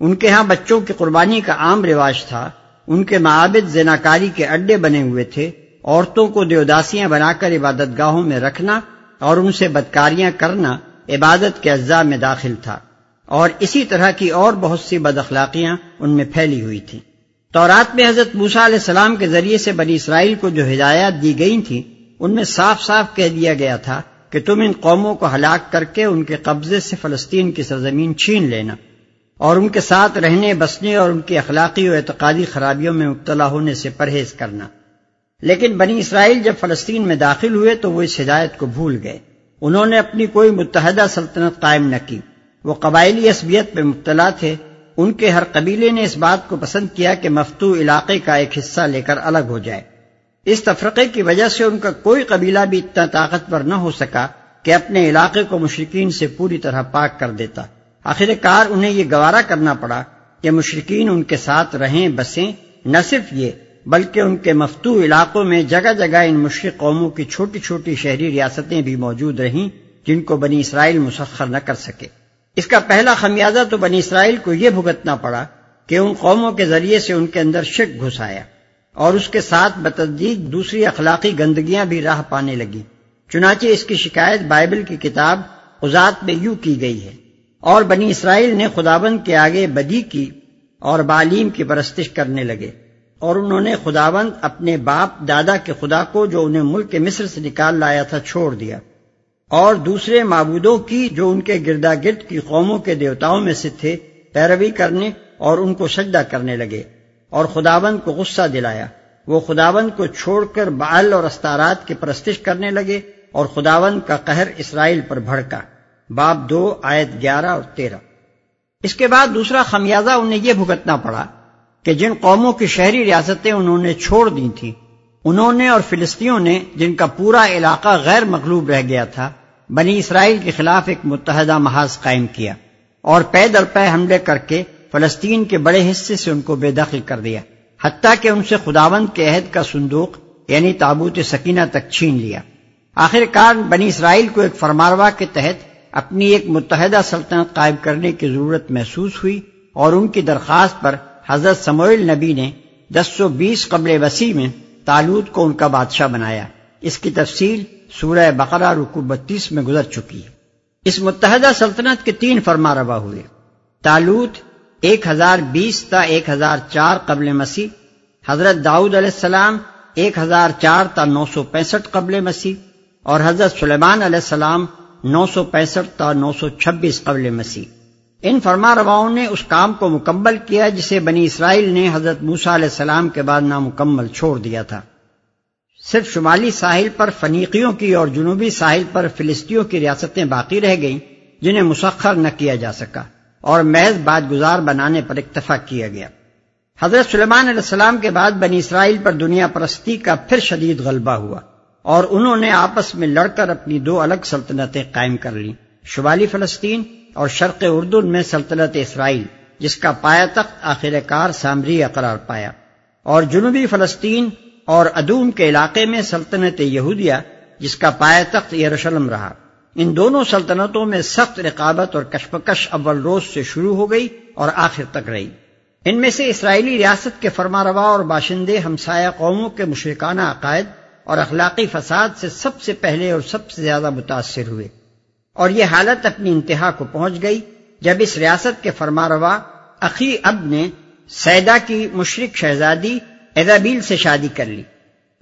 ان کے ہاں بچوں کی قربانی کا عام رواج تھا، ان کے معابد زناکاری کے اڈے بنے ہوئے تھے عورتوں کو دیوداسیاں بنا کر عبادت گاہوں میں رکھنا اور ان سے بدکاریاں کرنا عبادت کے اجزاء میں داخل تھا اور اسی طرح کی اور بہت سی بد اخلاقیاں ان میں پھیلی ہوئی تھیں۔ تورات میں حضرت موسا علیہ السلام کے ذریعے سے بنی اسرائیل کو جو ہدایات دی گئی تھیں، ان میں صاف صاف کہہ دیا گیا تھا کہ تم ان قوموں کو ہلاک کر کے ان کے قبضے سے فلسطین کی سرزمین چھین لینا اور ان کے ساتھ رہنے، بسنے اور ان کی اخلاقی و اعتقادی خرابیوں میں مبتلا ہونے سے پرہیز کرنا۔ لیکن بنی اسرائیل جب فلسطین میں داخل ہوئے تو وہ اس ہدایت کو بھول گئے۔ انہوں نے اپنی کوئی متحدہ سلطنت قائم نہ کی۔ وہ قبائلی عصبیت میں مبتلا تھے۔ ان کے ہر قبیلے نے اس بات کو پسند کیا کہ مفتو علاقے کا ایک حصہ لے کر الگ ہو جائے۔ اس تفرقے کی وجہ سے ان کا کوئی قبیلہ بھی اتنا طاقتور نہ ہو سکا کہ اپنے علاقے کو مشرقین سے پوری طرح پاک کر دیتا۔ آخر کار انہیں یہ گوارا کرنا پڑا کہ مشرقین ان کے ساتھ رہیں، بسیں۔ نہ صرف یہ بلکہ ان کے مفتو علاقوں میں جگہ جگہ ان مشرق قوموں کی چھوٹی چھوٹی شہری ریاستیں بھی موجود رہیں جن کو بنی اسرائیل مسخر نہ کر سکے۔ اس کا پہلا خمیازہ تو بنی اسرائیل کو یہ بھگتنا پڑا کہ ان قوموں کے ذریعے سے ان کے اندر شک گھس آیا اور اس کے ساتھ بتدیق دوسری اخلاقی گندگیاں بھی راہ پانے لگی چنانچہ اس کی شکایت بائبل کی کتاب ازاد میں یوں کی گئی ہے۔ اور بنی اسرائیل نے خدابند کے آگے بدی کی اور بالیم کی پرستش کرنے لگے۔ اور انہوں نے خداوند اپنے باپ دادا کے خدا کو جو انہیں ملک مصر سے نکال لایا تھا چھوڑ دیا اور دوسرے معبودوں کی جو ان کے گردا گرد کی قوموں کے دیوتاؤں میں سے تھے، پیروی کرنے اور ان کو سجدہ کرنے لگے اور خداوند کو غصہ دلایا۔ وہ خداوند کو چھوڑ کر بال اور استارات کی پرستش کرنے لگے اور خداوند کا قہر اسرائیل پر بھڑکا۔ باپ دو، آیت گیارہ اور تیرہ۔ اس کے بعد دوسرا خمیازہ انہیں یہ بھگتنا پڑا کہ جن قوموں کی شہری ریاستیں انہوں نے چھوڑ دی تھیں، انہوں نے اور فلسطینوں نے جن کا پورا علاقہ غیر مغلوب رہ گیا تھا، بنی اسرائیل کے خلاف ایک متحدہ محاذ قائم کیا اور پے در پے حملے کر کے فلسطین کے بڑے حصے سے ان کو بے دخل کر دیا، حتیٰ کہ ان سے خداوند کے عہد کا صندوق یعنی تابوت سکینہ تک چھین لیا۔ آخر کار بنی اسرائیل کو ایک فرماروا کے تحت اپنی ایک متحدہ سلطنت قائم کرنے کی ضرورت محسوس ہوئی اور ان کی درخواست پر حضرت سموئل نبی نے دس سو بیس قبل وسیع میں تالوت کو ان کا بادشاہ بنایا۔ اس کی تفصیل سورہ بقرہ رکو بتیس میں گزر چکی۔ ہے اس متحدہ سلطنت کے تین فرما روا ہوئے۔ تالوت ایک ہزار بیس تا ایک ہزار چار قبل مسیح، حضرت داؤد علیہ السلام ایک ہزار چار تا نو سو پینسٹھ قبل مسیح اور حضرت سلیمان علیہ السلام نو سو پینسٹھ تا نو سو چھبیس قبل مسیح۔ ان فرما رواؤں نے اس کام کو مکمل کیا جسے بنی اسرائیل نے حضرت موسا علیہ السلام کے بعد نامکمل چھوڑ دیا تھا۔ صرف شمالی ساحل پر فنیقیوں کی اور جنوبی ساحل پر فلسطینوں کی ریاستیں باقی رہ گئیں جنہیں مسخر نہ کیا جا سکا اور محض بعد گزار بنانے پر اکتفا کیا گیا۔ حضرت سلیمان علیہ السلام کے بعد بنی اسرائیل پر دنیا پرستی کا پھر شدید غلبہ ہوا اور انہوں نے آپس میں لڑ کر اپنی دو الگ سلطنتیں قائم کر لیں۔ شمالی فلسطین اور شرق اردن میں سلطنت اسرائیل، جس کا پایا تخت آخر کار سامری قرار پایا۔ اور جنوبی فلسطین اور ادوم کے علاقے میں سلطنت یہودیہ، جس کا پایا تخت یروشلم رہا۔ ان دونوں سلطنتوں میں سخت رقابت اور کشمکش اول روز سے شروع ہو گئی اور آخر تک رہی۔ ان میں سے اسرائیلی ریاست کے فرما روا اور باشندے ہمسایہ قوموں کے مشرکانہ عقائد اور اخلاقی فساد سے سب سے پہلے اور سب سے زیادہ متاثر ہوئے۔ اور یہ حالت اپنی انتہا کو پہنچ گئی جب اس ریاست کے فرما روا عقی اب نے سیدا کی مشرق شہزادی ایزابیل سے شادی کر لی۔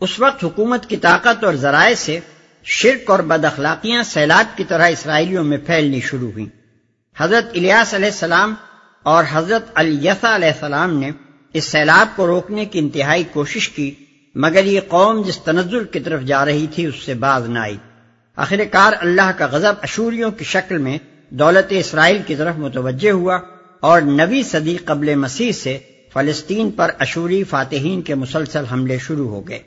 اس وقت حکومت کی طاقت اور ذرائع سے شرک اور بد اخلاقیاں سیلاب کی طرح اسرائیلیوں میں پھیلنی شروع ہوئی حضرت الیاس علیہ السلام اور حضرت الیسا علیہ السلام نے اس سیلاب کو روکنے کی انتہائی کوشش کی، مگر یہ قوم جس تنزل کی طرف جا رہی تھی اس سے باز نہ آئی۔ آخر کار اللہ کا غضب اشوریوں کی شکل میں دولت اسرائیل کی طرف متوجہ ہوا اور نوی صدی قبل مسیح سے فلسطین پر اشوری فاتحین کے مسلسل حملے شروع ہو گئے۔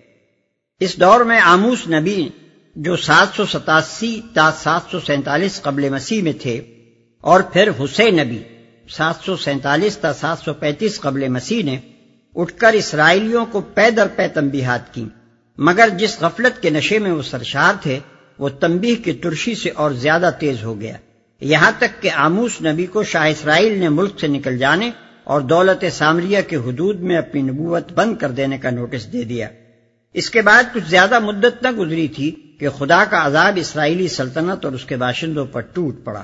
اس دور میں آموس نبی جو سات سو ستاسی تا سات سو سینتالیس قبل مسیح میں تھے اور پھر حسین نبی سات سو سینتالیس تا سات سو پینتیس قبل مسیح نے اٹھ کر اسرائیلیوں کو پے در پے تنبیہات کی مگر جس غفلت کے نشے میں وہ سرشار تھے وہ تنبیہ کی ترشی سے اور زیادہ تیز ہو گیا۔ یہاں تک کہ آموس نبی کو شاہ اسرائیل نے ملک سے نکل جانے اور دولت سامریہ کے حدود میں اپنی نبوت بند کر دینے کا نوٹس دے دیا۔ اس کے بعد کچھ زیادہ مدت نہ گزری تھی کہ خدا کا عذاب اسرائیلی سلطنت اور اس کے باشندوں پر ٹوٹ پڑا۔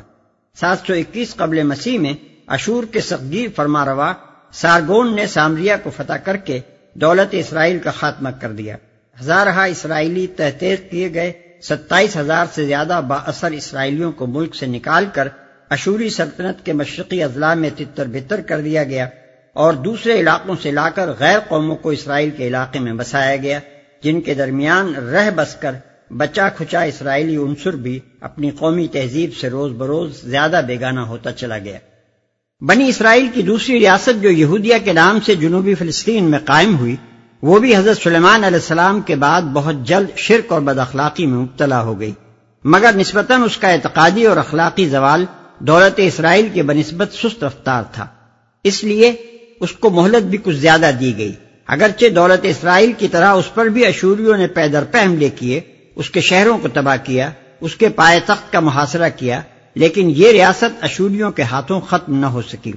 سات سو اکیس قبل مسیح میں اشور کے سخگیر فرما روا سارگون نے سامریہ کو فتح کر کے دولت اسرائیل کا خاتمہ کر دیا۔ ہزارہ اسرائیلی تحقیق کیے گئے ستائیس ہزار سے زیادہ با اثر اسرائیلیوں کو ملک سے نکال کر اشوری سلطنت کے مشرقی اضلاع میں تتر بتر کر دیا گیا اور دوسرے علاقوں سے لا کر غیر قوموں کو اسرائیل کے علاقے میں بسایا گیا، جن کے درمیان رہ بس کر بچا کھچا اسرائیلی عنصر بھی اپنی قومی تہذیب سے روز بروز زیادہ بیگانہ ہوتا چلا گیا۔ بنی اسرائیل کی دوسری ریاست جو یہودیہ کے نام سے جنوبی فلسطین میں قائم ہوئی وہ بھی حضرت سلیمان علیہ السلام کے بعد بہت جلد شرک اور بد اخلاقی میں مبتلا ہو گئی۔ مگر نسبتاً اس کا اعتقادی اور اخلاقی زوال دولت اسرائیل کے بنسبت سست رفتار تھا۔ اس لیے اس کو مہلت بھی کچھ زیادہ دی گئی۔ اگرچہ دولت اسرائیل کی طرح اس پر بھی اشوریوں نے پیدر پہ حملے کیے، اس کے شہروں کو تباہ کیا، اس کے پائے تخت کا محاصرہ کیا، لیکن یہ ریاست اشوریوں کے ہاتھوں ختم نہ ہو سکی،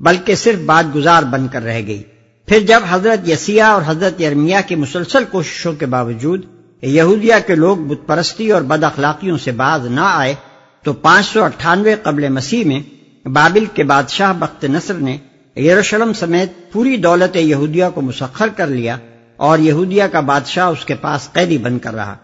بلکہ صرف بات گزار بن کر رہ گئی۔ پھر جب حضرت یسیہ اور حضرت یرمیا کی مسلسل کوششوں کے باوجود یہودیہ کے لوگ بت پرستی اور بد اخلاقیوں سے باز نہ آئے، تو پانچ سو اٹھانوے قبل مسیح میں بابل کے بادشاہ بخت نصر نے یروشلم سمیت پوری دولت یہودیہ کو مسخر کر لیا اور یہودیہ کا بادشاہ اس کے پاس قیدی بن کر رہا۔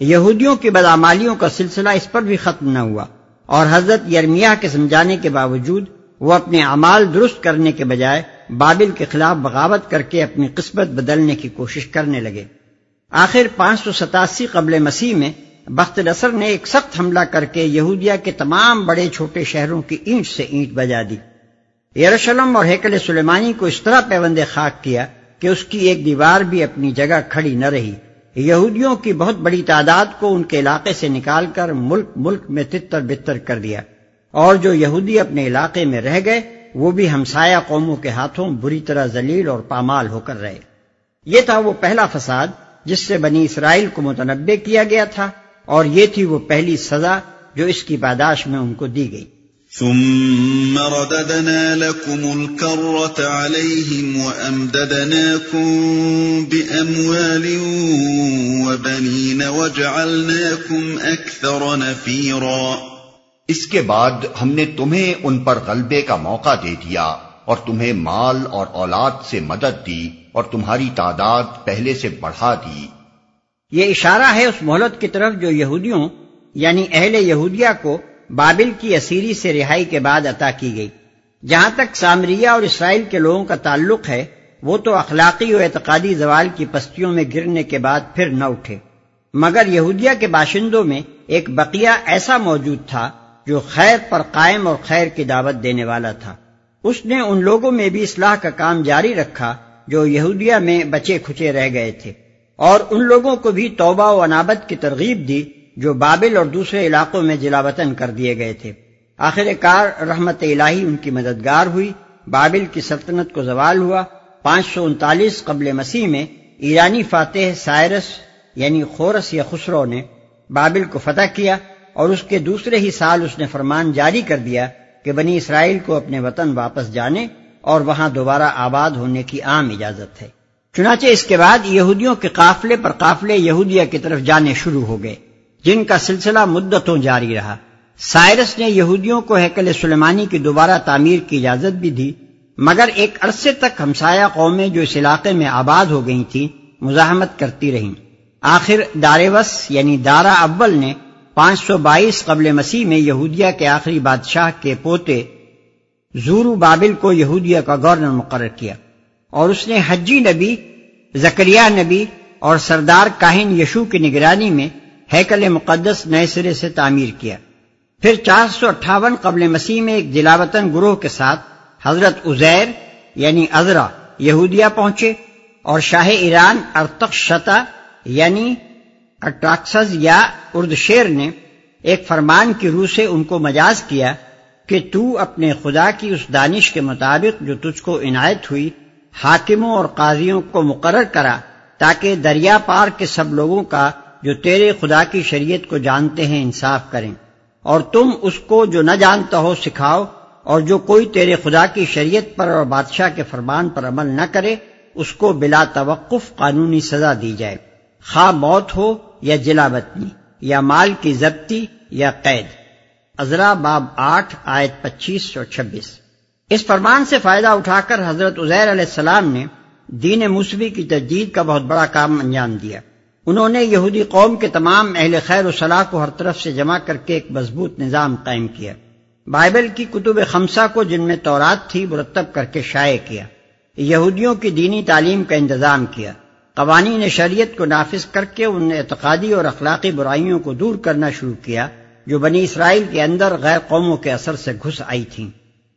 یہودیوں کی بدامالیوں کا سلسلہ اس پر بھی ختم نہ ہوا اور حضرت یرمیا کے سمجھانے کے باوجود وہ اپنے اعمال درست کرنے کے بجائے بابل کے خلاف بغاوت کر کے اپنی قسمت بدلنے کی کوشش کرنے لگے۔ آخر پانچ سو ستاسی قبل مسیح میں بخت نصر نے ایک سخت حملہ کر کے یہودیہ کے تمام بڑے چھوٹے شہروں کی اینٹ سے اینٹ بجا دی۔ یروشلم اور ہیکل سلیمانی کو اس طرح پیوند خاک کیا کہ اس کی ایک دیوار بھی اپنی جگہ کھڑی نہ رہی۔ یہودیوں کی بہت بڑی تعداد کو ان کے علاقے سے نکال کر ملک ملک میں تتر بتر کر دیا۔ اور جو یہودی اپنے علاقے میں رہ گئے، وہ بھی ہمسایہ قوموں کے ہاتھوں بری طرح ذلیل اور پامال ہو کر رہے۔ یہ تھا وہ پہلا فساد جس سے بنی اسرائیل کو متنبع کیا گیا تھا، اور یہ تھی وہ پہلی سزا جو اس کی پاداش میں ان کو دی گئی۔ ثم رددنا لكم الكرة عليهم وأمددناكم بأموال وبنين وجعلناكم أكثر نفيرا۔ اس کے بعد ہم نے تمہیں ان پر غلبے کا موقع دے دیا اور تمہیں مال اور اولاد سے مدد دی اور تمہاری تعداد پہلے سے بڑھا دی۔ یہ اشارہ ہے اس مہلت کی طرف جو یہودیوں یعنی اہل یہودیہ کو بابل کی اسیری سے رہائی کے بعد عطا کی گئی۔ جہاں تک سامریہ اور اسرائیل کے لوگوں کا تعلق ہے، وہ تو اخلاقی و اعتقادی زوال کی پستیوں میں گرنے کے بعد پھر نہ اٹھے۔ مگر یہودیہ کے باشندوں میں ایک بقیہ ایسا موجود تھا جو خیر پر قائم اور خیر کی دعوت دینے والا تھا۔ اس نے ان لوگوں میں بھی اصلاح کا کام جاری رکھا جو یہودیہ میں بچے کھچے رہ گئے تھے۔ اور ان لوگوں کو بھی توبہ و انابت کی ترغیب دی جو بابل اور دوسرے علاقوں میں جلا وطن کر دیے گئے تھے۔ آخر کار رحمت الہی ان کی مددگار ہوئی۔ بابل کی سلطنت کو زوال ہوا۔ پانچ سو انتالیس قبل مسیح میں ایرانی فاتح سائرس یعنی خورس یا خسرو نے بابل کو فتح کیا۔ اور اس کے دوسرے ہی سال اس نے فرمان جاری کر دیا کہ بنی اسرائیل کو اپنے وطن واپس جانے اور وہاں دوبارہ آباد ہونے کی عام اجازت ہے۔ چنانچہ اس کے بعد یہودیوں کے قافلے پر قافلے یہودیہ کی طرف جانے شروع ہو گئے، جن کا سلسلہ مدتوں جاری رہا۔ سائرس نے یہودیوں کو ہیکل سلیمانی کی دوبارہ تعمیر کی اجازت بھی دی، مگر ایک عرصے تک ہمسایہ قومیں جو اس علاقے میں آباد ہو گئی تھیں، مزاحمت کرتی رہیں۔ آخر داروس یعنی دارا اول نے پانچ سو بائیس قبل مسیح میں یہودیہ کے آخری بادشاہ کے پوتے زورو بابل کو یہودیہ کا گورنر مقرر کیا اور اس نے حجی نبی زکریہ نبی اور سردار کاہن یشو کی نگرانی میں ہیکل مقدس نئے سرے سے تعمیر کیا۔ پھر چار سو اٹھاون قبل مسیح میں ایک جلاوطن گروہ کے ساتھ حضرت ازیر یعنی ازرا یہودیہ پہنچے اور شاہ ایران ارتق شتا یعنی اٹراکسز یا اردشیر نے ایک فرمان کی روح سے ان کو مجاز کیا کہ تو اپنے خدا کی اس دانش کے مطابق جو تجھ کو عنایت ہوئی، حاکموں اور قاضیوں کو مقرر کرا تاکہ دریا پار کے سب لوگوں کا جو تیرے خدا کی شریعت کو جانتے ہیں انصاف کریں۔ اور تم اس کو جو نہ جانتا ہو سکھاؤ اور جو کوئی تیرے خدا کی شریعت پر اور بادشاہ کے فرمان پر عمل نہ کرے، اس کو بلا توقف قانونی سزا دی جائے۔ خواہ موت ہو یا جلا بتنی یا مال کی ضبطی یا قید۔ ازرا باب آٹھ، آیت پچیس اور چھبیس۔ اس فرمان سے فائدہ اٹھا کر حضرت عزیر علیہ السلام نے دین موسوی کی تجدید کا بہت بڑا کام انجام دیا۔ انہوں نے یہودی قوم کے تمام اہل خیر و صلاح کو ہر طرف سے جمع کر کے ایک مضبوط نظام قائم کیا۔ بائبل کی کتب خمسہ کو جن میں تورات تھی، مرتب کر کے شائع کیا۔ یہودیوں کی دینی تعلیم کا انتظام کیا۔ قوانین شریعت کو نافذ کر کے ان اعتقادی اور اخلاقی برائیوں کو دور کرنا شروع کیا، جو بنی اسرائیل کے اندر غیر قوموں کے اثر سے گھس آئی تھیں۔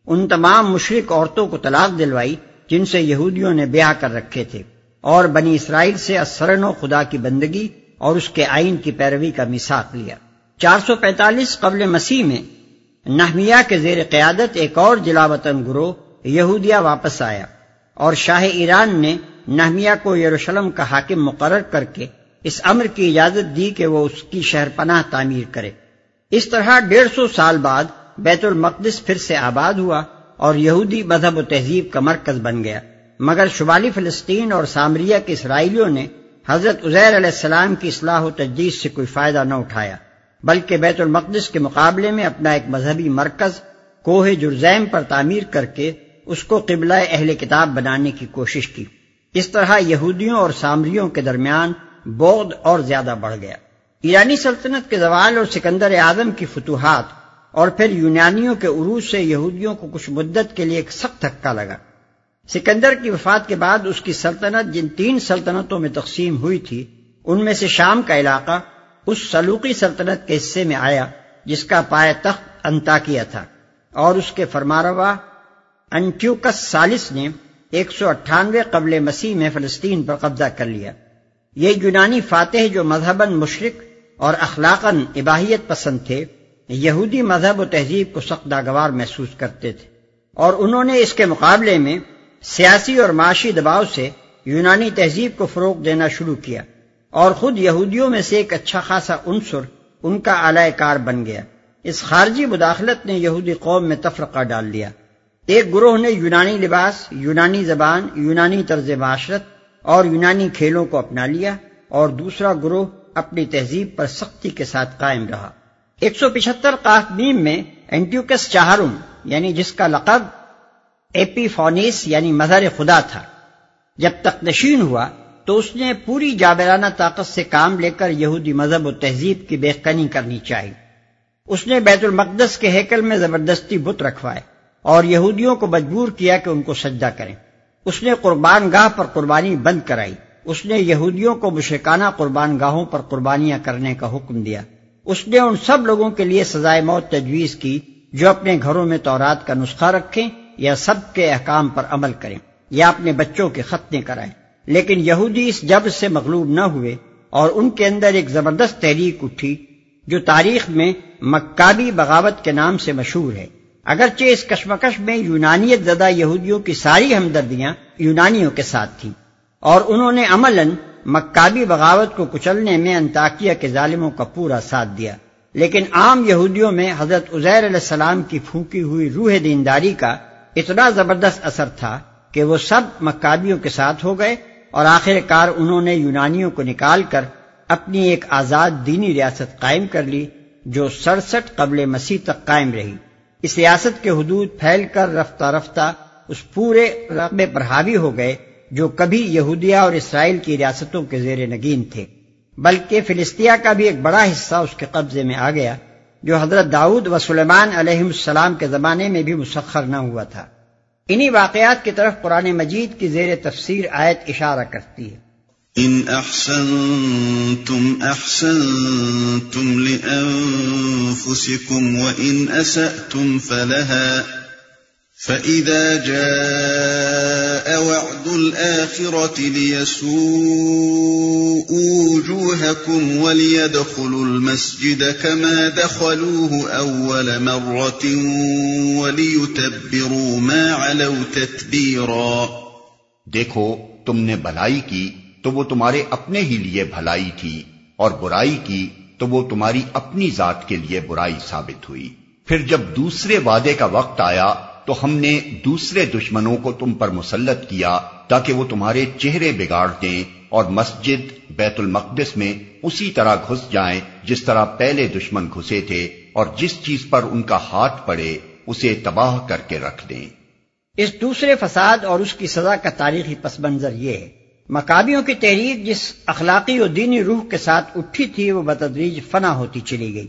ان تمام مشرق عورتوں کو طلاق دلوائی، جن سے یہودیوں نے بیاہ کر رکھے تھے۔ اور بنی اسرائیل سے اثرن و خدا کی بندگی اور اس کے آئین کی پیروی کا مساق لیا۔ چار سو پینتالیس قبل مسیح میں نحمیہ کے زیر قیادت ایک اور جلاوطن گروہ یہودیہ واپس آیا اور شاہ ایران نے نحمیہ کو یروشلم کا حاکم مقرر کر کے اس امر کی اجازت دی کہ وہ اس کی شہر پناہ تعمیر کرے۔ اس طرح ڈیڑھ سو سال بعد بیت المقدس پھر سے آباد ہوا اور یہودی مذہب و تہذیب کا مرکز بن گیا۔ مگر شمالی فلسطین اور سامریہ کے اسرائیلیوں نے حضرت عزیر علیہ السلام کی اصلاح و تجدید سے کوئی فائدہ نہ اٹھایا، بلکہ بیت المقدس کے مقابلے میں اپنا ایک مذہبی مرکز کوہ جرزیم پر تعمیر کر کے اس کو قبلہ اہل کتاب بنانے کی کوشش کی۔ اس طرح یہودیوں اور سامریوں کے درمیان بودھ اور زیادہ بڑھ گیا۔ ایرانی سلطنت کے زوال اور سکندر اعظم کی فتوحات اور پھر یونانیوں کے عروج سے یہودیوں کو کچھ مدت کے لیے ایک سخت دھکا لگا۔ سکندر کی وفات کے بعد اس کی سلطنت جن تین سلطنتوں میں تقسیم ہوئی تھی، ان میں سے شام کا علاقہ اس سلوقی سلطنت کے حصے میں آیا، جس کا پائے تخت انتا کیا تھا۔ اور اس کے فرماروا انٹیوکس سالس نے ایک سو اٹھانوے قبل مسیح میں فلسطین پر قبضہ کر لیا۔ یہ یونانی فاتح جو مذہباً مشرق اور اخلاقاً اباہیت پسند تھے، یہودی مذہب و تہذیب کو سخت ناگوار محسوس کرتے تھے۔ اور انہوں نے اس کے مقابلے میں سیاسی اور معاشی دباؤ سے یونانی تہذیب کو فروغ دینا شروع کیا اور خود یہودیوں میں سے ایک اچھا خاصا عنصر ان کا اعلی کار بن گیا۔ اس خارجی مداخلت نے یہودی قوم میں تفرقہ ڈال دیا ایک گروہ نے یونانی لباس، یونانی زبان، یونانی طرز معاشرت اور یونانی کھیلوں کو اپنا لیا اور دوسرا گروہ اپنی تہذیب پر سختی کے ساتھ قائم رہا۔ ایک سو پچہتر قافمیم میں اینٹیوکس چہارم یعنی جس کا لقب ایپی فونیس یعنی مظہر خدا تھا۔ جب تک نشین ہوا تو اس نے پوری جابرانہ طاقت سے کام لے کر یہودی مذہب و تہذیب کی بےخنی کرنی چاہی۔ اس نے بیت المقدس کے ہیکل میں زبردستی بت رکھوائے۔ اور یہودیوں کو مجبور کیا کہ ان کو سجدہ کریں۔ اس نے قربان گاہ پر قربانی بند کرائی۔ اس نے یہودیوں کو مشرکانہ قربان گاہوں پر قربانیاں کرنے کا حکم دیا۔ اس نے ان سب لوگوں کے لیے سزائے موت تجویز کی جو اپنے گھروں میں تورات کا نسخہ رکھیں یا سب کے احکام پر عمل کریں یا اپنے بچوں کے ختنے کرائیں۔ لیکن یہودی اس جب سے مغلوب نہ ہوئے اور ان کے اندر ایک زبردست تحریک اٹھی جو تاریخ میں مکابی بغاوت کے نام سے مشہور ہے۔ اگرچہ اس کشمکش میں یونانیت زدہ یہودیوں کی ساری ہمدردیاں یونانیوں کے ساتھ تھیں اور انہوں نے عملاً مکابی بغاوت کو کچلنے میں انتاکیہ کے ظالموں کا پورا ساتھ دیا۔ لیکن عام یہودیوں میں حضرت عزیر علیہ السلام کی پھونکی ہوئی روح دینداری کا اتنا زبردست اثر تھا کہ وہ سب مکابیوں کے ساتھ ہو گئے اور آخر کار انہوں نے یونانیوں کو نکال کر اپنی ایک آزاد دینی ریاست قائم کر لی جو سڑسٹھ قبل مسیح تک قائم رہی۔ اس ریاست کے حدود پھیل کر رفتہ رفتہ اس پورے رقبے پر حاوی ہو گئے جو کبھی یہودیہ اور اسرائیل کی ریاستوں کے زیر نگین تھے۔ بلکہ فلسطیہ کا بھی ایک بڑا حصہ اس کے قبضے میں آ گیا، جو حضرت داؤد و سلیمان علیہ السلام کے زمانے میں بھی مسخر نہ ہوا تھا۔ انہی واقعات کی طرف قرآن مجید کی زیر تفسیر آیت اشارہ کرتی ہے۔ ان احسنتم احسنتم لانفسكم وان اسأتم فلها فَإِذَا جَاءَ وَعْدُ الْآخِرَةِ لِيَسُوءُوا وُجُوهَكُمْ وَلِيَدْخُلُوا الْمَسْجِدَ كَمَا دَخَلُوهُ أَوَّلَ مَرَّةٍ وَلِيُتَبِّرُوا مَا عَلَوْا تَتْبِيرًا دیکھو، تم نے بھلائی کی تو وہ تمہارے اپنے ہی لیے بھلائی تھی اور برائی کی تو وہ تمہاری اپنی ذات کے لیے برائی ثابت ہوئی۔ پھر جب دوسرے وعدے کا وقت آیا تو ہم نے دوسرے دشمنوں کو تم پر مسلط کیا تاکہ وہ تمہارے چہرے بگاڑ دیں اور مسجد بیت المقدس میں اسی طرح گھس جائیں جس طرح پہلے دشمن گھسے تھے اور جس چیز پر ان کا ہاتھ پڑے اسے تباہ کر کے رکھ دیں۔ اس دوسرے فساد اور اس کی سزا کا تاریخی پس منظر یہ ہے مقابیوں کی تحریر جس اخلاقی و دینی روح کے ساتھ اٹھی تھی، وہ بتدریج فنا ہوتی چلی گئی۔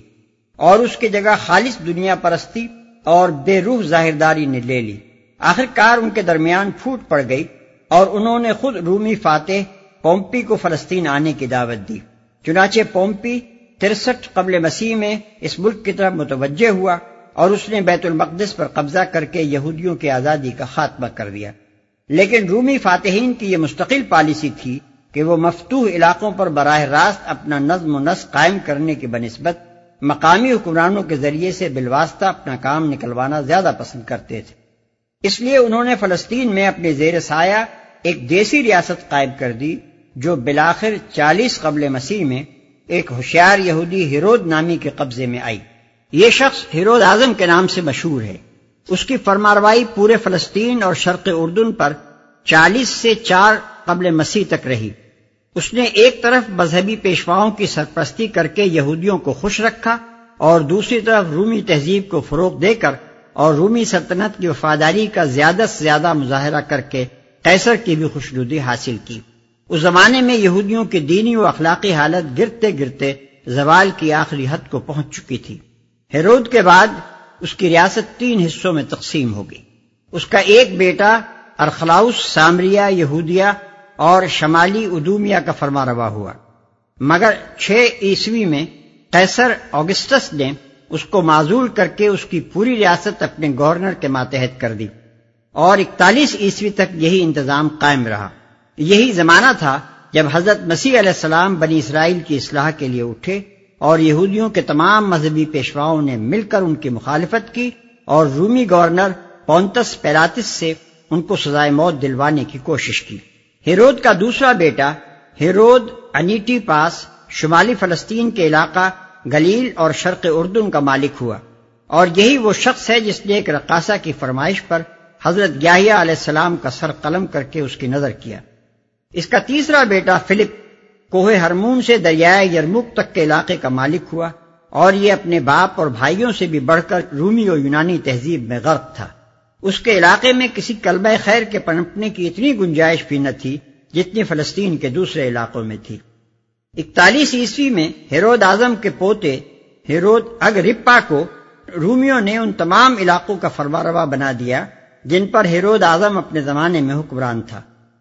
اور اس کی جگہ خالص دنیا پرستی اور بے روح ظاہرداری نے لے لی۔ آخر کار ان کے درمیان پھوٹ پڑ گئی اور انہوں نے خود رومی فاتح پومپی کو فلسطین آنے کی دعوت دی۔ چنانچہ پومپی ترسٹھ قبل مسیح میں اس ملک کی طرف متوجہ ہوا اور اس نے بیت المقدس پر قبضہ کر کے یہودیوں کی آزادی کا خاتمہ کر دیا۔ لیکن رومی فاتحین کی یہ مستقل پالیسی تھی کہ وہ مفتوح علاقوں پر براہ راست اپنا نظم و نسق قائم کرنے کی بنسبت مقامی حکمرانوں کے ذریعے سے بالواسطہ اپنا کام نکلوانا زیادہ پسند کرتے تھے۔ اس لیے انہوں نے فلسطین میں اپنے زیر سایہ ایک دیسی ریاست قائم کر دی، جو بلاخر چالیس قبل مسیح میں ایک ہوشیار یہودی ہیرود نامی کے قبضے میں آئی۔ یہ شخص ہیرود اعظم کے نام سے مشہور ہے۔ اس کی فرماروائی پورے فلسطین اور شرق اردن پر چالیس سے چار قبل مسیح تک رہی۔ اس نے ایک طرف مذہبی پیشواؤں کی سرپرستی کر کے یہودیوں کو خوش رکھا اور دوسری طرف رومی تہذیب کو فروغ دے کر اور رومی سلطنت کی وفاداری کا زیادہ سے زیادہ مظاہرہ کر کے قیصر کی بھی خوشنودی حاصل کی۔ اس زمانے میں یہودیوں کی دینی و اخلاقی حالت گرتے گرتے زوال کی آخری حد کو پہنچ چکی تھی۔ ہیرود کے بعد اس کی ریاست تین حصوں میں تقسیم ہو گئی اس کا ایک بیٹا ارخلاؤس، سامریا یہودیہ اور شمالی ادومیا کا فرما روا ہوا۔ مگر چھ عیسوی میں قیصر آگسٹس نے اس کو معذول کر کے اس کی پوری ریاست اپنے گورنر کے ماتحت کر دی۔ اور اکتالیس عیسوی تک یہی انتظام قائم رہا۔ یہی زمانہ تھا جب حضرت مسیح علیہ السلام بنی اسرائیل کی اصلاح کے لیے اٹھے۔ اور یہودیوں کے تمام مذہبی پیشواؤں نے مل کر ان کی مخالفت کی اور رومی گورنر پونتس پیراتس سے ان کو سزائے موت دلوانے کی کوشش کی۔ ہیرود کا دوسرا بیٹا، ہیرود انیٹی پاس شمالی فلسطین کے علاقہ گلیل اور شرق اردن کا مالک ہوا۔ اور یہی وہ شخص ہے جس نے ایک رقاصہ کی فرمائش پر حضرت گیاہیہ علیہ السلام کا سر قلم کر کے اس کی نظر کیا۔ اس کا تیسرا بیٹا فلپ کوہ ہرمون سے دریائے یرمک تک کے علاقے کا مالک ہوا اور یہ اپنے باپ اور بھائیوں سے بھی بڑھ کر رومی و یونانی تہذیب میں غرق تھا۔ اس کے علاقے میں کسی کلبہ خیر کے پنپنے کی اتنی گنجائش بھی نہ تھی جتنی فلسطین کے دوسرے علاقوں میں تھی۔ اکتالیس عیسوی میں ہیرود اعظم کے پوتے ہیرود اگرپا کو رومیوں نے ان تمام علاقوں کا فرما روا بنا دیا جن پر ہیرود اعظم اپنے زمانے میں حکمران تھا۔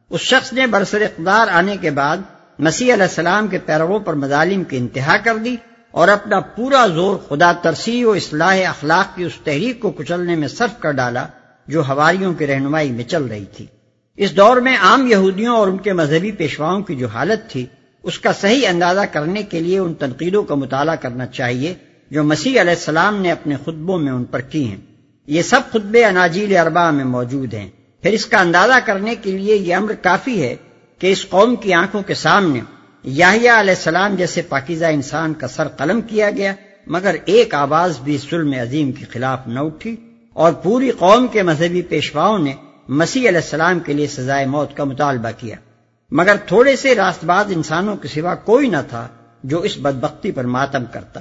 اس شخص نے برسر اقدار آنے کے بعد مسیح علیہ السلام کے پیرووں پر مظالم کی انتہا کر دی اور اپنا پورا زور خدا ترسی و اصلاح اخلاق کی اس تحریک کو کچلنے میں صرف کر ڈالا جو ہواریوں کی رہنمائی میں چل رہی تھی۔ اس دور میں عام یہودیوں اور ان کے مذہبی پیشواؤں کی جو حالت تھی، اس کا صحیح اندازہ کرنے کے لیے ان تنقیدوں کا مطالعہ کرنا چاہیے جو مسیح علیہ السلام نے اپنے خطبوں میں ان پر کی ہیں۔ یہ سب خطبے اناجیل اربا میں موجود ہیں۔ پھر اس کا اندازہ کرنے کے لیے یہ امر کافی ہے کہ اس قوم کی آنکھوں کے سامنے یاہیا علیہ السلام جیسے پاکیزہ انسان کا سر قلم کیا گیا، مگر ایک آواز بھی ظلم عظیم کے خلاف نہ اٹھی، اور پوری قوم کے مذہبی پیشواؤں نے مسیح علیہ السلام کے لیے سزائے موت کا مطالبہ کیا۔ مگر تھوڑے سے راست باز انسانوں کے سوا کوئی نہ تھا جو اس بدبختی پر ماتم کرتا۔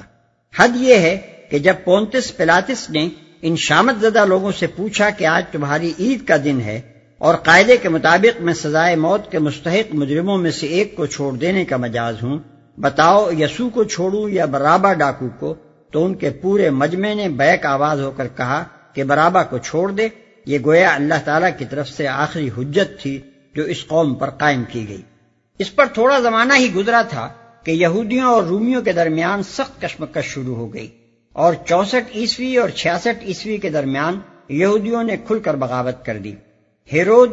حد یہ ہے کہ جب پونتس پلاتس نے ان شامت زدہ لوگوں سے پوچھا کہ آج تمہاری عید کا دن ہے اور قاعدے کے مطابق میں سزائے موت کے مستحق مجرموں میں سے ایک کو چھوڑ دینے کا مجاز ہوں۔ بتاؤ یسو کو چھوڑوں یا برابا ڈاکو کو؟ تو ان کے پورے مجمع نے بیک آواز ہو کر کہا کہ برابا کو چھوڑ دے۔ یہ گویا اللہ تعالیٰ کی طرف سے آخری حجت تھی جو اس قوم پر قائم کی گئی۔ اس پر تھوڑا زمانہ ہی گزرا تھا کہ یہودیوں اور رومیوں کے درمیان سخت کشمکش شروع ہو گئی اور چونسٹھ عیسوی اور چھیاسٹھ عیسوی کے درمیان یہودیوں نے کھل کر بغاوت کر دی۔ ہیرود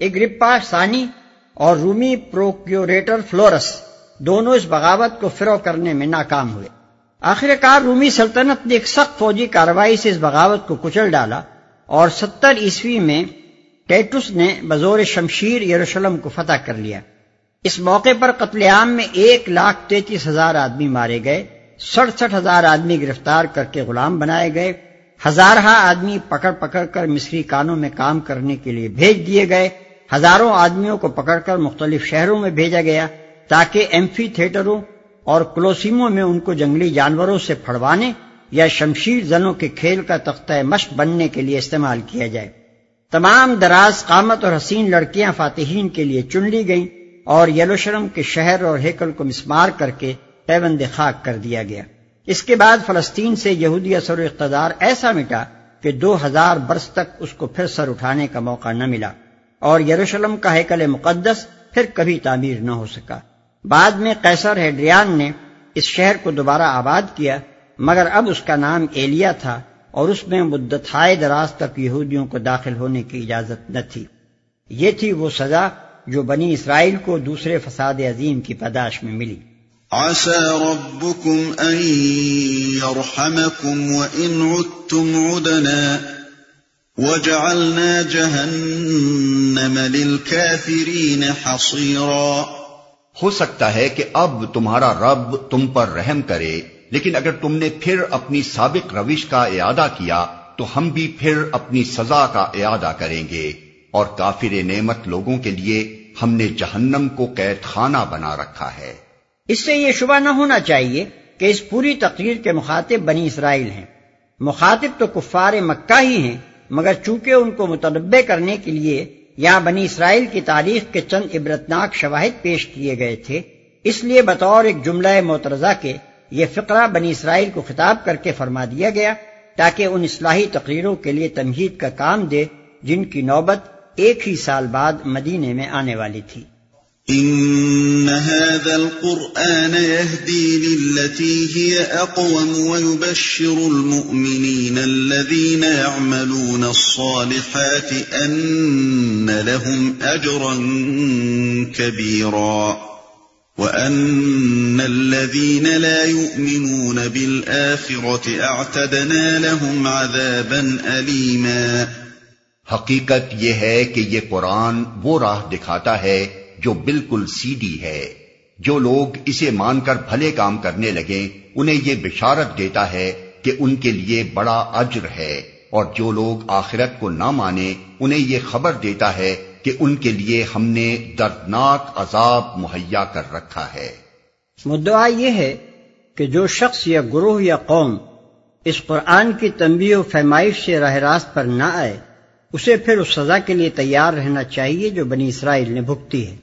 اگرپا ثانی اور رومی پروکیوریٹر فلورس دونوں اس بغاوت کو فرو کرنے میں ناکام ہوئے۔ آخر کار رومی سلطنت نے ایک سخت فوجی کارروائی سے اس بغاوت کو کچل ڈالا اور ستر عیسوی میں ٹیٹس نے بزور شمشیر یروشلم کو فتح کر لیا۔ اس موقع پر قتل عام میں ایک لاکھ تینتیس ہزار آدمی مارے گئے، سڑسٹھ ہزار آدمی گرفتار کر کے غلام بنائے گئے ہزارہ آدمی پکڑ پکڑ کر مصری کانوں میں کام کرنے کے لیے بھیج دیے گئے۔ ہزاروں آدمیوں کو پکڑ کر مختلف شہروں میں بھیجا گیا تاکہ ایمفی تھیٹروں اور کلوسیموں میں ان کو جنگلی جانوروں سے پھڑوانے یا شمشیر زنوں کے کھیل کا تختہ مشق بننے کے لیے استعمال کیا جائے۔ تمام دراز قامت اور حسین لڑکیاں فاتحین کے لیے چن لی گئیں اور یلوشرم کے شہر اور ہیکل کو مسمار کر کے پیوند خاک کر دیا گیا۔ اس کے بعد فلسطین سے یہودی اثر و اقتدار ایسا مٹا کہ دو ہزار برس تک اس کو پھر سر اٹھانے کا موقع نہ ملا اور یروشلم کا ہیکل مقدس پھر کبھی تعمیر نہ ہو سکا۔ بعد میں قیصر ہیڈریان نے اس شہر کو دوبارہ آباد کیا، مگر اب اس کا نام ایلیا تھا اور اس میں مدت ہائے دراز تک یہودیوں کو داخل ہونے کی اجازت نہ تھی۔ یہ تھی وہ سزا جو بنی اسرائیل کو دوسرے فساد عظیم کی پداش میں ملی۔ عسى ربكم أن يرحمكم وإن عدتم عدنا وجعلنا جهنم للكافرين حصيرا ہو سکتا ہے کہ اب تمہارا رب تم پر رحم کرے، لیکن اگر تم نے پھر اپنی سابق روش کا اعادہ کیا، تو ہم بھی پھر اپنی سزا کا اعادہ کریں گے۔ اور کافر نعمت لوگوں کے لیے ہم نے جہنم کو قید خانہ بنا رکھا ہے۔ اس سے یہ شبہ نہ ہونا چاہیے کہ اس پوری تقریر کے مخاطب بنی اسرائیل ہیں۔ مخاطب تو کفار مکہ ہی ہیں، مگر چونکہ ان کو متنبع کرنے کے لیے یہاں بنی اسرائیل کی تاریخ کے چند عبرتناک شواہد پیش کیے گئے تھے، اس لیے بطور ایک جملہ معترضہ کے یہ فقرہ بنی اسرائیل کو خطاب کر کے فرما دیا گیا تاکہ ان اصلاحی تقریروں کے لیے تمہید کا کام دے، جن کی نوبت ایک ہی سال بعد مدینے میں آنے والی تھی۔ ان هذا القرآن يهدي للتي هي اقوم ويبشر المؤمنين الذين يعملون الصالحات ان لهم اجرا كبيرا وان الذين لا يؤمنون بالاخره اعتدنا لهم عذابا اليما حقیقت یہ ہے کہ یہ قرآن وہ راہ دکھاتا ہے جو بالکل سیدھی ہے۔ جو لوگ اسے مان کر بھلے کام کرنے لگے انہیں یہ بشارت دیتا ہے کہ ان کے لیے بڑا اجر ہے۔ اور جو لوگ آخرت کو نہ مانے انہیں یہ خبر دیتا ہے کہ ان کے لیے ہم نے دردناک عذاب مہیا کر رکھا ہے۔ مدعا یہ ہے کہ جو شخص یا گروہ یا قوم اس قرآن کی تنبیہ و فیمائش سے راہ راست پر نہ آئے، اسے پھر اس سزا کے لیے تیار رہنا چاہیے جو بنی اسرائیل نے بھگتی ہے۔